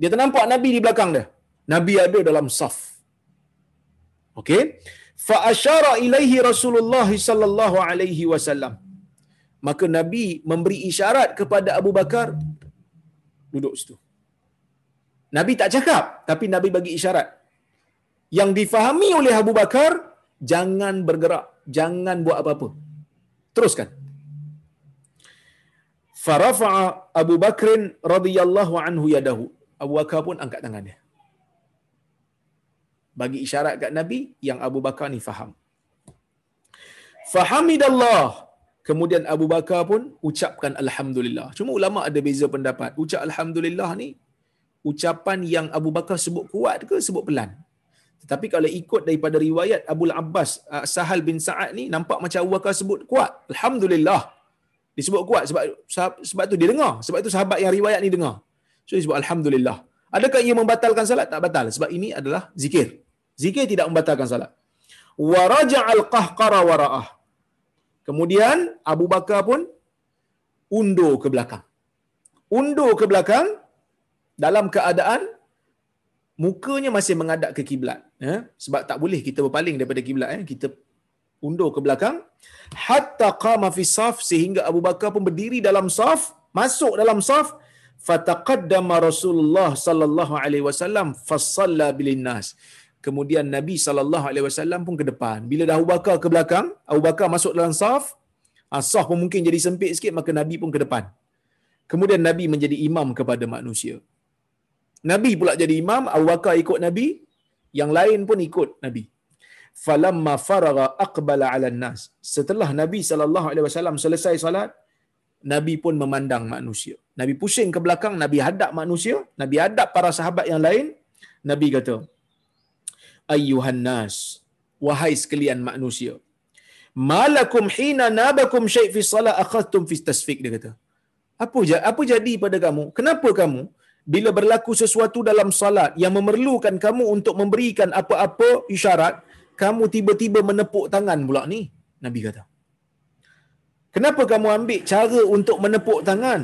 Dia ternampak Nabi di belakang dia. Nabi ada dalam saf. Okey fa asyara ilaihi Rasulullah sallallahu alaihi wasallam. Maka nabi memberi isyarat kepada Abu Bakar duduk situ. Nabi tak cakap tapi nabi bagi isyarat. Yang difahami oleh Abu Bakar jangan bergerak jangan buat apa-apa. Teruskan. Farafa'a Abu Bakrin radhiyallahu anhu yadahu. Abu Bakar pun angkat tangannya bagi isyarat kat Nabi yang Abu Bakar ni faham. Fahamidallah. Kemudian Abu Bakar pun ucapkan alhamdulillah. Cuma ulama ada beza pendapat. Ucap alhamdulillah ni ucapan yang Abu Bakar sebut kuat ke sebut pelan? Tetapi kalau ikut daripada riwayat Abu Abbas uh, Sahal bin Sa'ad ni nampak macam Abu Bakar sebut kuat. Alhamdulillah. Disebut kuat sebab sebab tu dia dengar. Sebab itu sahabat yang riwayat ni dengar. So disebut alhamdulillah adakah ia membatalkan salat? Tak batal. Sebab ini adalah zikir. Zikir tidak membatalkan salat. Wa raja'al qahqara wara'ah. Kemudian Abu Bakar pun undur ke belakang. Undur ke belakang dalam keadaan mukanya masih menghadap ke kiblat. Ya? Sebab tak boleh kita berpaling daripada kiblat ya? Kita undur ke belakang. Hatta qama fi saf sehingga Abu Bakar pun berdiri dalam saf masuk dalam saf fataqaddama Rasulullah sallallahu alaihi wasallam fasalla bilinnas. Kemudian Nabi sallallahu alaihi wasallam pun ke depan. Bila dah Abu Bakar ke belakang Abu Bakar masuk dalam saf ah, saf pun mungkin jadi sempit sikit maka Nabi pun ke depan. Kemudian Nabi menjadi imam kepada manusia. Nabi pula jadi imam Abu Bakar ikut Nabi yang lain pun ikut Nabi. Falamma faragha aqbala 'ala nas setelah nabi sallallahu alaihi wasallam selesai solat nabi pun memandang manusia nabi pusing ke belakang nabi hadap manusia nabi hadap para sahabat yang lain nabi kata ayyuhan nas wahai sekalian manusia malakum hina nabakum syai fi salat akhadtum fi tasfik dia kata. Apa apa jadi pada kamu? Kenapa kamu? Bila berlaku sesuatu dalam salat yang memerlukan kamu untuk memberikan apa-apa isyarat kamu tiba-tiba menepuk tangan pula ni nabi kata. Kenapa kamu ambil cara untuk menepuk tangan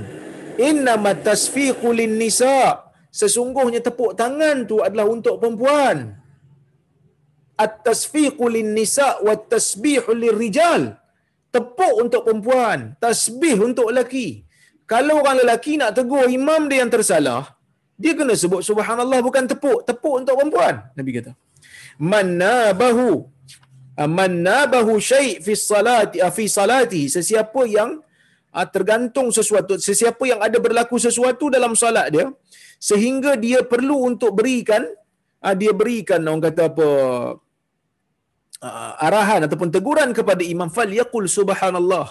inna matasfiqu lin nisa sesungguhnya tepuk tangan tu adalah untuk perempuan. At-tasfiqu nisa wa tasbihu rijal tepuk untuk perempuan tasbih untuk lelaki. Kalau orang lelaki nak tegur imam dia yang tersalah dia kena sebut subhanallah bukan tepuk tepuk untuk perempuan nabi kata. Mannabahu ah, mannabahu syai fi salati fi salati. Sesiapa yang ah, tergantung sesuatu sesiapa yang ada berlaku sesuatu dalam solat dia sehingga dia perlu untuk berikan dia berikan orang kata apa arahan ataupun teguran kepada imam fal yaqul subhanallah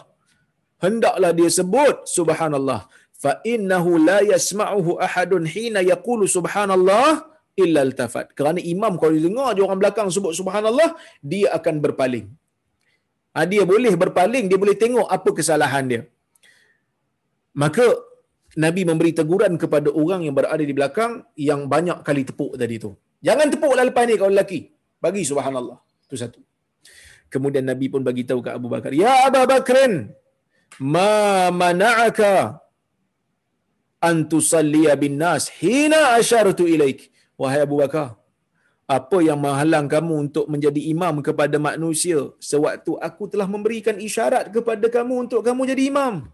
hendaklah dia sebut subhanallah fa innahu la yasma'uhu ahadun hina yaqulu subhanallah illa altafat. Kerana imam kalau dia dengar je orang belakang sebut subhanallah, dia akan berpaling. Dia boleh berpaling, dia boleh tengok apa kesalahan dia. Maka Nabi memberi teguran kepada orang yang berada di belakang yang banyak kali tepuk tadi tu. Jangan tepuklah lepas ni kalau lelaki. Bagi subhanallah. Itu satu. Kemudian Nabi pun bagi tahu ke Abu Bakar, "Ya Abu Bakrin, ma mana'aka an tusalliya bin nas hina ashartu ilaik?" Wahai Abu Bakar, apa yang menghalang kamu untuk menjadi imam kepada manusia sewaktu aku telah memberikan isyarat kepada kamu untuk kamu jadi imam?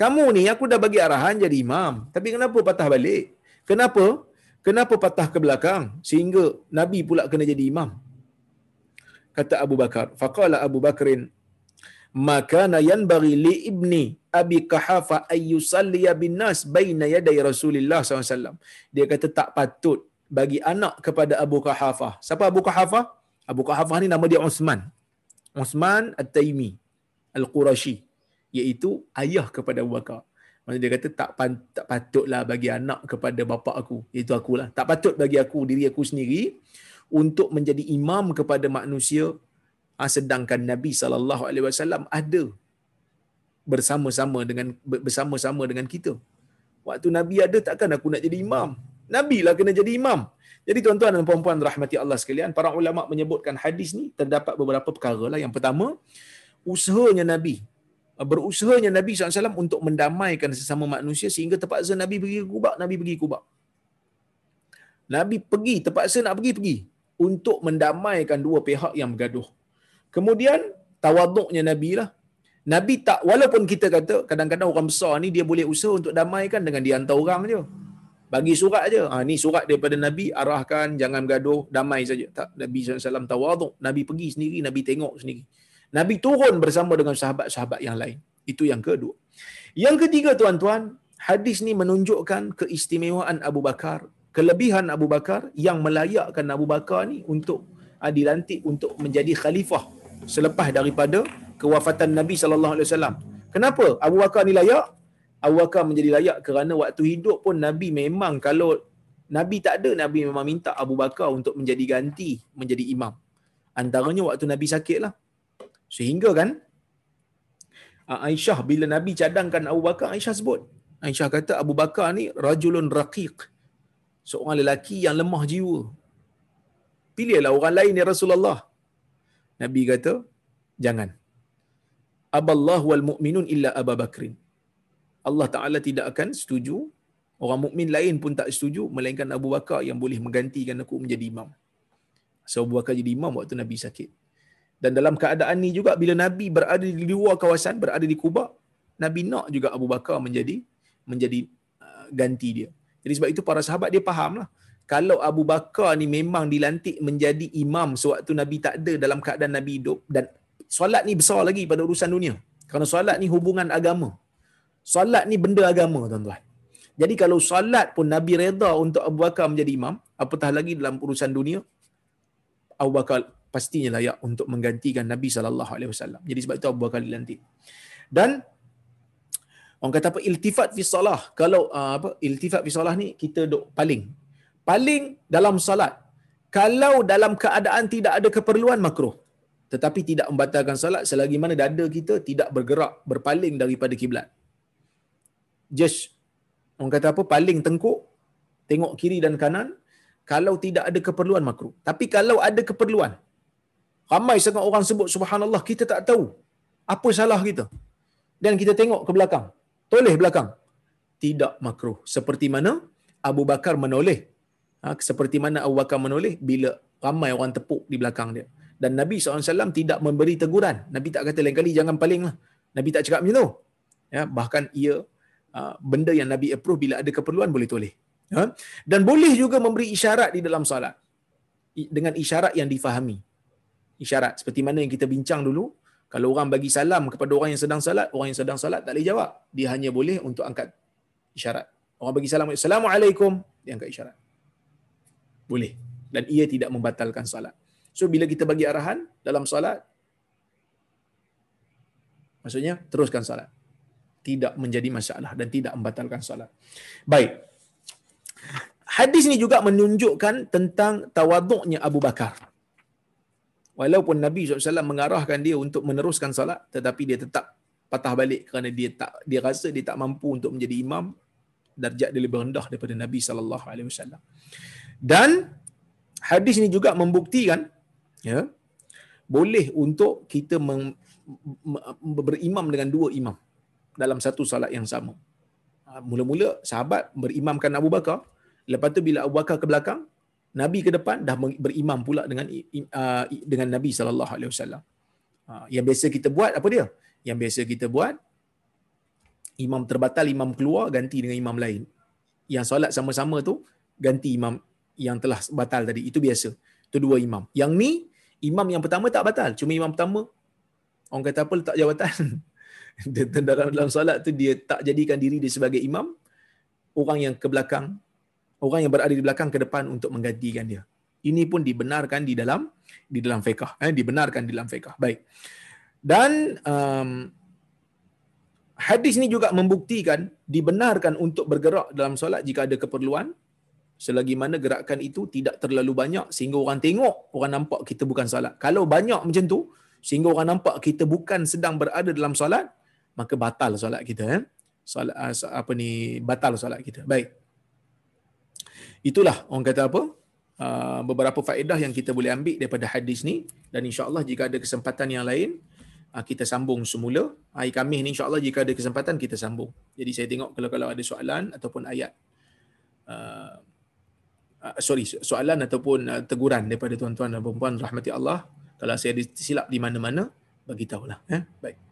Kamu ni aku dah bagi arahan jadi imam, tapi kenapa patah balik? Kenapa? Kenapa patah ke belakang sehingga Nabi pula kena jadi imam? Kata Abu Bakar, faqala Abu Bakrin maka nayan bagi li ibni Abi Kahafa ayyusalliya bin nas baina yaday Rasulillah SAW. Dia kata tak patut bagi anak kepada Abu Kahafa. Siapa Abu Kahafa? Abu Kahafa ni nama dia Uthman. Uthman At-Taimi Al-Qurashi. Iaitu ayah kepada Abu Bakar. Maksudnya dia kata tak, tak patutlah bagi anak kepada bapa aku. Itu akulah. Tak patut bagi aku, diri aku sendiri untuk menjadi imam kepada manusia ah, sedangkan Nabi sallallahu alaihi wasallam ada bersama-sama dengan bersama-sama dengan kita. Waktu Nabi ada takkan aku nak jadi imam? Nabi lah kena jadi imam. Jadi tuan-tuan dan puan-puan rahmati Allah sekalian, para ulama menyebutkan hadis ni terdapat beberapa perkara lah. Yang pertama, usahanya Nabi berusahanya Nabi SAW untuk mendamaikan sesama manusia sehingga terpaksa Nabi pergi ke Kubak, Nabi pergi ke Kubak. Nabi pergi, terpaksa nak pergi, pergi. Untuk mendamaikan dua pihak yang bergaduh. Kemudian, tawaduknya Nabi lah. Nabi tak walaupun kita kata kadang-kadang orang besar ni dia boleh usaha untuk damaikan dengan dia hantar orang je. Bagi surat aja. Ha, ni surat daripada Nabi, arahkan, jangan gaduh, damai saja. Tak, Nabi SAW tawaduk. Nabi pergi sendiri, Nabi tengok sendiri. Nabi turun bersama dengan sahabat-sahabat yang lain. Itu yang kedua. Yang ketiga tuan-tuan, hadis ni menunjukkan keistimewaan Abu Bakar, kelebihan Abu Bakar yang melayakkan Abu Bakar ni untuk uh, dilantik untuk menjadi khalifah selepas daripada kewafatan Nabi sallallahu alaihi wasallam. Kenapa Abu Bakar ni layak? Abu Bakar menjadi layak kerana waktu hidup pun Nabi memang kalau Nabi tak ada, Nabi memang minta Abu Bakar untuk menjadi ganti, menjadi imam. Antaranya waktu Nabi sakit lah. Sehingga kan, Aisyah bila Nabi cadangkan Abu Bakar, Aisyah sebut. Aisyah kata Abu Bakar ni rajulun raqiq. Seorang lelaki yang lemah jiwa. Pilihlah orang lain ya Rasulullah. Nabi kata, jangan. Aballahu wal mu'minun illa Abu Bakrin. Allah Ta'ala tidak akan setuju, orang mukmin lain pun tak setuju, melainkan Abu Bakar yang boleh menggantikan aku menjadi imam. So Abu Bakar jadi imam waktu Nabi sakit. Dan dalam keadaan ni juga, bila Nabi berada di luar kawasan, berada di Kubah, Nabi nak juga Abu Bakar menjadi menjadi uh, ganti dia. Jadi sebab itu para sahabat dia faham lah. Kalau Abu Bakar ni memang dilantik menjadi imam sewaktu Nabi tak ada dalam keadaan Nabi hidup dan solat ni besar lagi pada urusan dunia. Kerana solat ni hubungan agama. Solat ni benda agama tuan-tuan. Jadi kalau solat pun Nabi reda untuk Abu Bakar menjadi imam, apatah lagi dalam urusan dunia, Abu Bakar pastinya layak untuk menggantikan Nabi sallallahu alaihi wasallam. Jadi sebab itu Abu Bakar dilantik. Dan orang kata apa iltifat fi solah. Kalau uh, apa iltifat fi solah ni kita duk paling. Paling dalam solat. Kalau dalam keadaan tidak ada keperluan makruh. Tetapi tidak membatalkan solat selagi mana dada kita tidak bergerak berpaling daripada kiblat just orang kata apa paling tengkuk tengok kiri dan kanan kalau tidak ada keperluan makruh tapi kalau ada keperluan ramai sangat orang sebut subhanallah kita tak tahu apa salah kita dan kita tengok ke belakang toleh belakang tidak makruh seperti mana Abu Bakar menoleh ha, seperti mana Abu Bakar menoleh bila ramai orang tepuk di belakang dia dan Nabi SAW tidak memberi teguran Nabi tak kata lain kali jangan paling lah Nabi tak cakap macam tu ya, bahkan ia Ah, benda yang Nabi approve bila ada keperluan boleh toleh. Ha? Dan boleh juga memberi isyarat di dalam solat. Dengan isyarat yang difahami. Isyarat. Seperti mana yang kita bincang dulu. Kalau orang bagi salam kepada orang yang sedang salat, orang yang sedang salat tak boleh jawab. Dia hanya boleh untuk angkat isyarat. Orang bagi salam, Assalamualaikum, dia angkat isyarat. Boleh. Dan ia tidak membatalkan salat. So bila kita bagi arahan dalam salat, maksudnya teruskan salat tidak menjadi masalah dan tidak membatalkan solat. Baik. Hadis ini juga menunjukkan tentang tawaduknya Abu Bakar. Walaupun Nabi SAW mengarahkan dia untuk meneruskan solat, tetapi dia tetap patah balik kerana dia tak dia rasa dia tak mampu untuk menjadi imam darjat dia lebih rendah daripada Nabi sallallahu alaihi wasallam. Dan hadis ini juga membuktikan ya boleh untuk kita mem, berimam dengan dua imam dalam satu salat yang sama. Ha, mula-mula sahabat berimamkan Abu Bakar, lepas tu bila Abu Bakar ke belakang, Nabi ke depan dah berimam pula dengan dengan Nabi sallallahu alaihi wasallam. Ha, yang biasa kita buat apa dia? Yang biasa kita buat imam terbatal imam keluar ganti dengan imam lain. Yang solat sama-sama tu ganti imam yang telah batal tadi. Itu biasa. Itu dua imam. Yang ni imam yang pertama tak batal. Cuma imam pertama orang kata apa letak jawatan. dalam dalam solat tu dia tak jadikan diri dia sebagai imam orang yang ke belakang orang yang berada di belakang ke depan untuk menggantikan dia. Ini pun dibenarkan di dalam di dalam fiqh eh dibenarkan di dalam fiqh. Baik. Dan um, hadis ini juga membuktikan dibenarkan untuk bergerak dalam solat jika ada keperluan selagi mana gerakan itu tidak terlalu banyak sehingga orang tengok orang nampak kita bukan solat. Kalau banyak macam tu sehingga orang nampak kita bukan sedang berada dalam solat maka batal solat kita eh. Solat ah, apa ni batal solat kita. Baik itulah orang kata apa? Uh, beberapa faedah yang kita boleh ambil daripada hadis ni. Dan insyaallah jika ada kesempatan yang lain uh, kita sambung semula. Hari Khamis ni insyaallah jika ada kesempatan kita sambung. Jadi saya tengok kalau kalau ada soalan ataupun ayat uh, sorry soalan ataupun teguran daripada tuan-tuan dan puan-puan rahmati Allah. Kalau saya silap di mana-mana bagi tahulah eh? Baik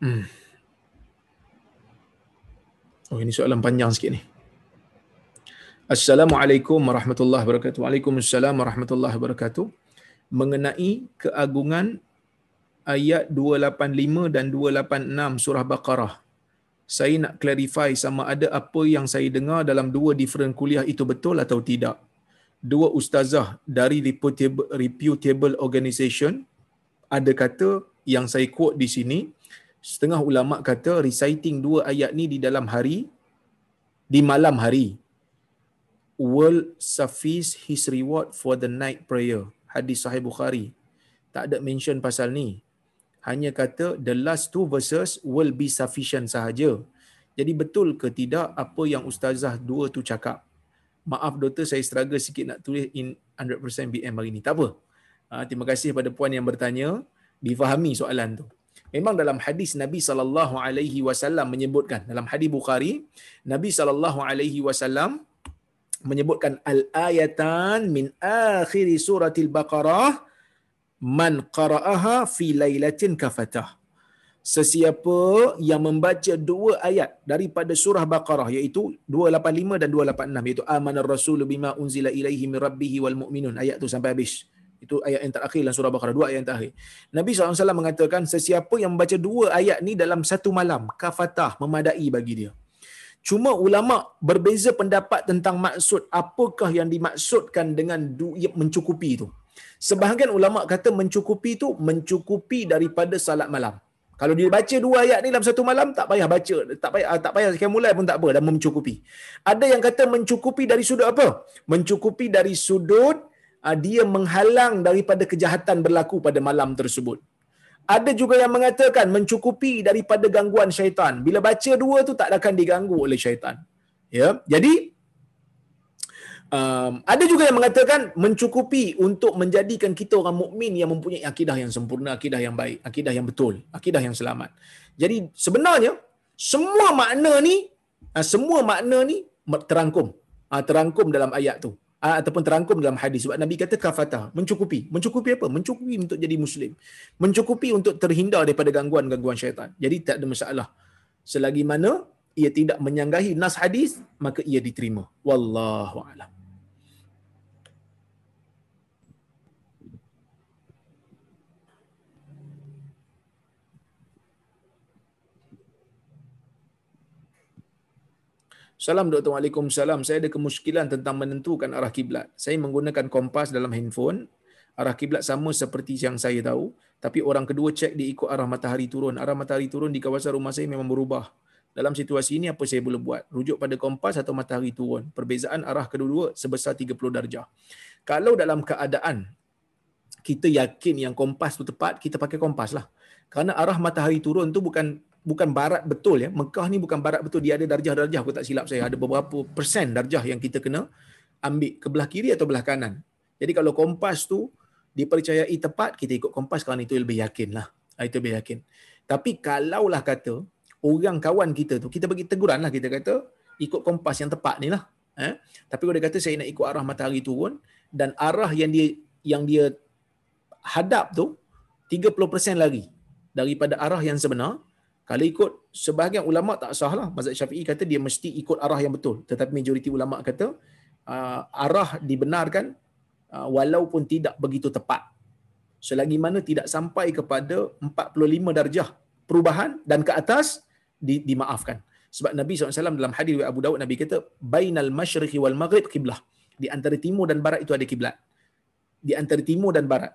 Hmm. Oh ini soalan panjang sikit ni. Assalamualaikum warahmatullahi wabarakatuh. Waalaikumsalam warahmatullahi wabarakatuh. Mengenai keagungan ayat 285 dan 286 surah Baqarah. Saya nak clarify sama ada apa yang saya dengar dalam dua different kuliah itu betul atau tidak. Dua ustazah dari reputable, reputable organization ada kata yang saya quote di sini, setengah ulama kata reciting dua ayat ni di dalam hari, di malam hari, will suffice his reward for the night prayer. Hadis Sahih Bukhari. Tak ada mention pasal ni hanya kata the last two verses will be sufficient sahaja. Jadi betul ke tidak apa yang ustazah dua tu cakap? Maaf doktor saya struggle sikit nak tulis in 100% BM hari ni. Tak apa. Ha, terima kasih pada puan yang bertanya difahami soalan tu. Memang dalam hadis Nabi sallallahu alaihi wasallam menyebutkan dalam hadis Bukhari Nabi sallallahu alaihi wasallam menyebutkan al ayatan min akhir suratil baqarah man qara'aha fi lailatin kafatah sesiapa yang membaca dua ayat daripada surah Baqarah iaitu 285 dan 286 iaitu amanar rasulu bima unzila ilaihi min rabbih wal mu'minun ayat tu sampai habis itu ayat yang terakhir dalam surah Baqarah dua ayat yang terakhir Nabi SAW mengatakan sesiapa yang membaca dua ayat ni dalam satu malam kafatah memadai bagi dia Cuma ulama berbeza pendapat tentang maksud apakah yang dimaksudkan dengan mencukupi itu. Sebahagian ulama kata mencukupi itu mencukupi daripada salat malam. Kalau dia baca dua ayat ni dalam satu malam tak payah baca, tak payah tak payah sekian mulai pun tak apa dan mencukupi. Ada yang kata mencukupi dari sudut apa? Mencukupi dari sudut dia menghalang daripada kejahatan berlaku pada malam tersebut. Ada juga yang mengatakan mencukupi daripada gangguan syaitan. Bila baca dua tu tak akan diganggu oleh syaitan. Ya. Jadi Um, ada juga yang mengatakan mencukupi untuk menjadikan kita orang mukmin yang mempunyai akidah yang sempurna, akidah yang baik, akidah yang betul, akidah yang selamat. Jadi sebenarnya semua makna ni, uh, semua makna ni terangkum, uh, terangkum dalam ayat tu ataupun terangkum dalam hadis. Sebab Nabi kata kafata, mencukupi. Mencukupi apa? Mencukupi untuk jadi muslim. Mencukupi untuk terhindar daripada gangguan-gangguan syaitan. Jadi tak ada masalah. Selagi mana ia tidak menyanggahi nas hadis, maka ia diterima. Wallahu a'lam. Salam Dr. Waalaikumsalam. Saya ada kemuskilan tentang menentukan arah kiblat. Saya menggunakan kompas dalam handphone. Arah kiblat sama seperti yang saya tahu. Tapi orang kedua cek dia ikut arah matahari turun. Arah matahari turun di kawasan rumah saya memang berubah. Dalam situasi ini apa saya boleh buat? Rujuk pada kompas atau matahari turun. Perbezaan arah kedua-dua sebesar 30 darjah. Kalau dalam keadaan kita yakin yang kompas tu tepat, kita pakai kompas lah. Kerana arah matahari turun tu bukan bukan barat betul ya. Mekah ni bukan barat betul. Dia ada darjah-darjah aku tak silap saya. Ada beberapa persen darjah yang kita kena ambil ke belah kiri atau belah kanan. Jadi kalau kompas tu dipercayai tepat, kita ikut kompas kerana itu lebih yakin lah. Ah, itu lebih yakin. Tapi kalaulah kata orang kawan kita tu, kita bagi teguran lah kita kata ikut kompas yang tepat ni lah. Eh? Tapi kalau dia kata saya nak ikut arah matahari turun dan arah yang dia yang dia hadap tu 30% lagi daripada arah yang sebenar, kalau ikut sebahagian ulama tak sah lah. Mazhab Syafi'i kata dia mesti ikut arah yang betul. Tetapi majoriti ulama kata uh, arah dibenarkan uh, walaupun tidak begitu tepat. Selagi mana tidak sampai kepada 45 darjah perubahan dan ke atas di, dimaafkan. Sebab Nabi SAW dalam hadis Abu Dawud Nabi kata bainal masyriqi wal maghrib kiblah. Di antara timur dan barat itu ada kiblat. Di antara timur dan barat.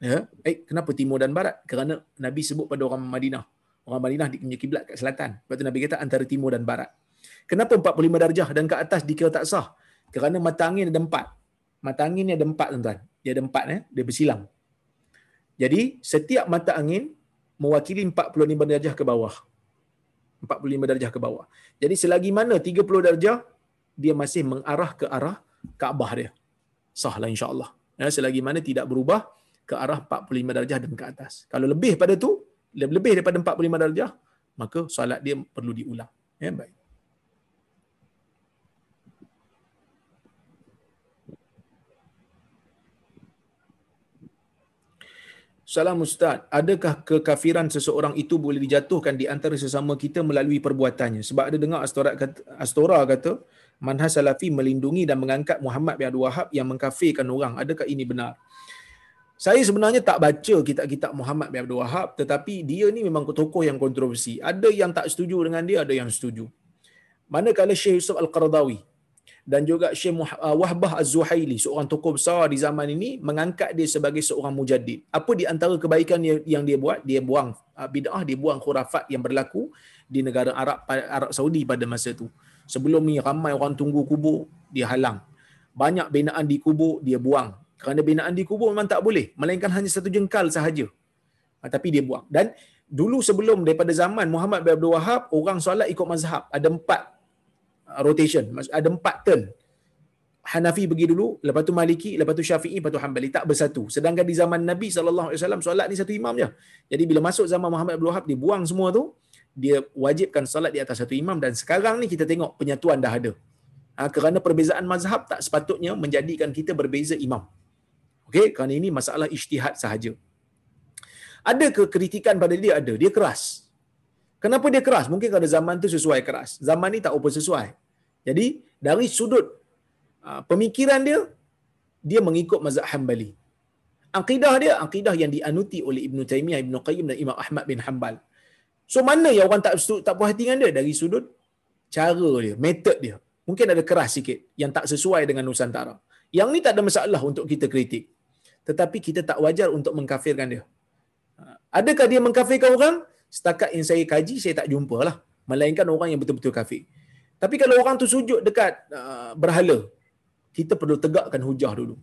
Ya, eh kenapa timur dan barat? Kerana Nabi sebut pada orang Madinah. Orang Madinah punya kiblat kat selatan. Lepas tu Nabi kata antara timur dan barat. Kenapa 45 darjah dan ke atas dikira tak sah? Kerana mata angin ada empat. Mata angin ni ada empat tuan-tuan. Dia ada empat eh, dia bersilang. Jadi setiap mata angin mewakili 45 darjah ke bawah. 45 darjah ke bawah. Jadi selagi mana 30 darjah dia masih mengarah ke arah Kaabah dia. Sahlah insya-Allah. Ya, selagi mana tidak berubah ke arah 45 darjah dan ke atas. Kalau lebih pada tu, lebih daripada 45 darjah, maka solat dia perlu diulang. Ya, baik. Salam Ustaz, adakah kekafiran seseorang itu boleh dijatuhkan di antara sesama kita melalui perbuatannya? Sebab ada dengar Astora kata, Astora kata manhaj salafi melindungi dan mengangkat Muhammad bin Abdul Wahab yang mengkafirkan orang. Adakah ini benar? Saya sebenarnya tak baca kitab-kitab Muhammad bin Abdul Wahab tetapi dia ni memang tokoh yang kontroversi. Ada yang tak setuju dengan dia, ada yang setuju. Manakala Syekh Yusuf Al-Qaradawi dan juga Syekh uh, Wahbah Az-Zuhaili, seorang tokoh besar di zaman ini mengangkat dia sebagai seorang mujaddid. Apa di antara kebaikan yang dia buat? Dia buang uh, bid'ah, dia buang khurafat yang berlaku di negara Arab Arab Saudi pada masa itu. Sebelum ni ramai orang tunggu kubur, dia halang. Banyak binaan di kubur, dia buang. Kerana binaan di kubur memang tak boleh. Melainkan hanya satu jengkal sahaja. Ha, tapi dia buang. Dan dulu sebelum daripada zaman Muhammad bin Abdul Wahab, orang solat ikut mazhab. Ada empat uh, rotation. Ada empat turn. Hanafi pergi dulu, lepas tu Maliki, lepas tu Syafi'i, lepas tu Hanbali. Tak bersatu. Sedangkan di zaman Nabi SAW, solat ni satu imam je. Jadi bila masuk zaman Muhammad bin Wahab, dia buang semua tu dia wajibkan salat di atas satu imam dan sekarang ni kita tengok penyatuan dah ada. Ha, kerana perbezaan mazhab tak sepatutnya menjadikan kita berbeza imam. Okey, kerana ini masalah ijtihad sahaja. Ada ke kritikan pada dia? Ada. Dia keras. Kenapa dia keras? Mungkin pada zaman tu sesuai keras. Zaman ni tak apa sesuai. Jadi, dari sudut uh, pemikiran dia, dia mengikut mazhab Hanbali. Akidah dia, akidah yang dianuti oleh Ibn Taymiyah, Ibn Qayyim dan Imam Ahmad bin Hanbal. So mana yang orang tak tak puas hati dengan dia dari sudut cara dia, metod dia. Mungkin ada keras sikit yang tak sesuai dengan Nusantara. Yang ni tak ada masalah untuk kita kritik. Tetapi kita tak wajar untuk mengkafirkan dia. Ha, adakah dia mengkafirkan orang? Setakat yang saya kaji, saya tak jumpa lah. Melainkan orang yang betul-betul kafir. Tapi kalau orang tu sujud dekat uh, berhala, kita perlu tegakkan hujah dulu.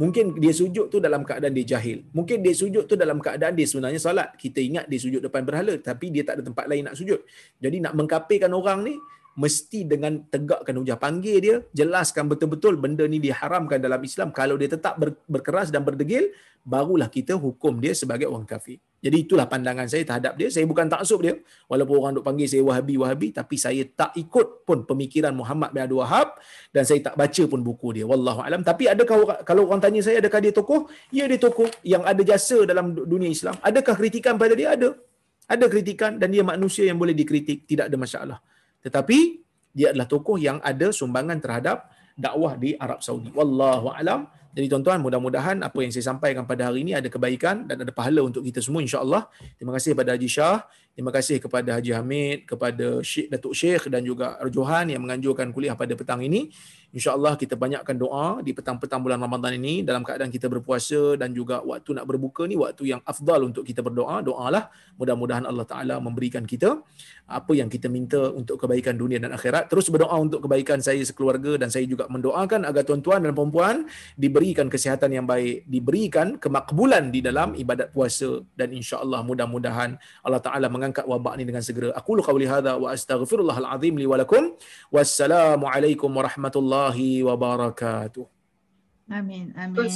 Mungkin dia sujud tu dalam keadaan dia jahil. Mungkin dia sujud tu dalam keadaan dia sebenarnya salat. Kita ingat dia sujud depan berhala tapi dia tak ada tempat lain nak sujud. Jadi nak mengkapirkan orang ni mesti dengan tegakkan hujah. Panggil dia jelaskan betul-betul benda ni diharamkan dalam Islam. Kalau dia tetap berkeras dan berdegil barulah kita hukum dia sebagai orang kafir. Jadi itulah pandangan saya terhadap dia. Saya bukan taksub dia. Walaupun orang duk panggil saya wahabi wahabi tapi saya tak ikut pun pemikiran Muhammad bin Abdul Wahab dan saya tak baca pun buku dia. Wallahu alam. Tapi adakah kalau orang tanya saya adakah dia tokoh? Ya dia tokoh. Yang ada jasa dalam dunia Islam. Adakah kritikan pada dia? Ada. Ada kritikan dan dia manusia yang boleh dikritik. Tidak ada masalah tetapi dia adalah tokoh yang ada sumbangan terhadap dakwah di Arab Saudi. Wallahu alam. Jadi tuan-tuan, mudah-mudahan apa yang saya sampaikan pada hari ini ada kebaikan dan ada pahala untuk kita semua insya-Allah. Terima kasih kepada Haji Shah, terima kasih kepada Haji Hamid, kepada Syekh Datuk Syekh dan juga Arjohan yang menganjurkan kuliah pada petang ini. InsyaAllah kita banyakkan doa di petang-petang bulan Ramadan ini dalam keadaan kita berpuasa dan juga waktu nak berbuka ni waktu yang afdal untuk kita berdoa. Doalah mudah-mudahan Allah Ta'ala memberikan kita apa yang kita minta untuk kebaikan dunia dan akhirat. Terus berdoa untuk kebaikan saya sekeluarga dan saya juga mendoakan agar tuan-tuan dan puan diberikan kesihatan yang baik, diberikan kemakbulan di dalam ibadat puasa dan insyaAllah mudah-mudahan Allah Ta'ala mengangkat wabak ini dengan segera. Aku lu qawli hadha wa astaghfirullahaladzim li walakum. Wassalamualaikum warahmatullahi warahmatullahi wabarakatuh. Amin. Amin.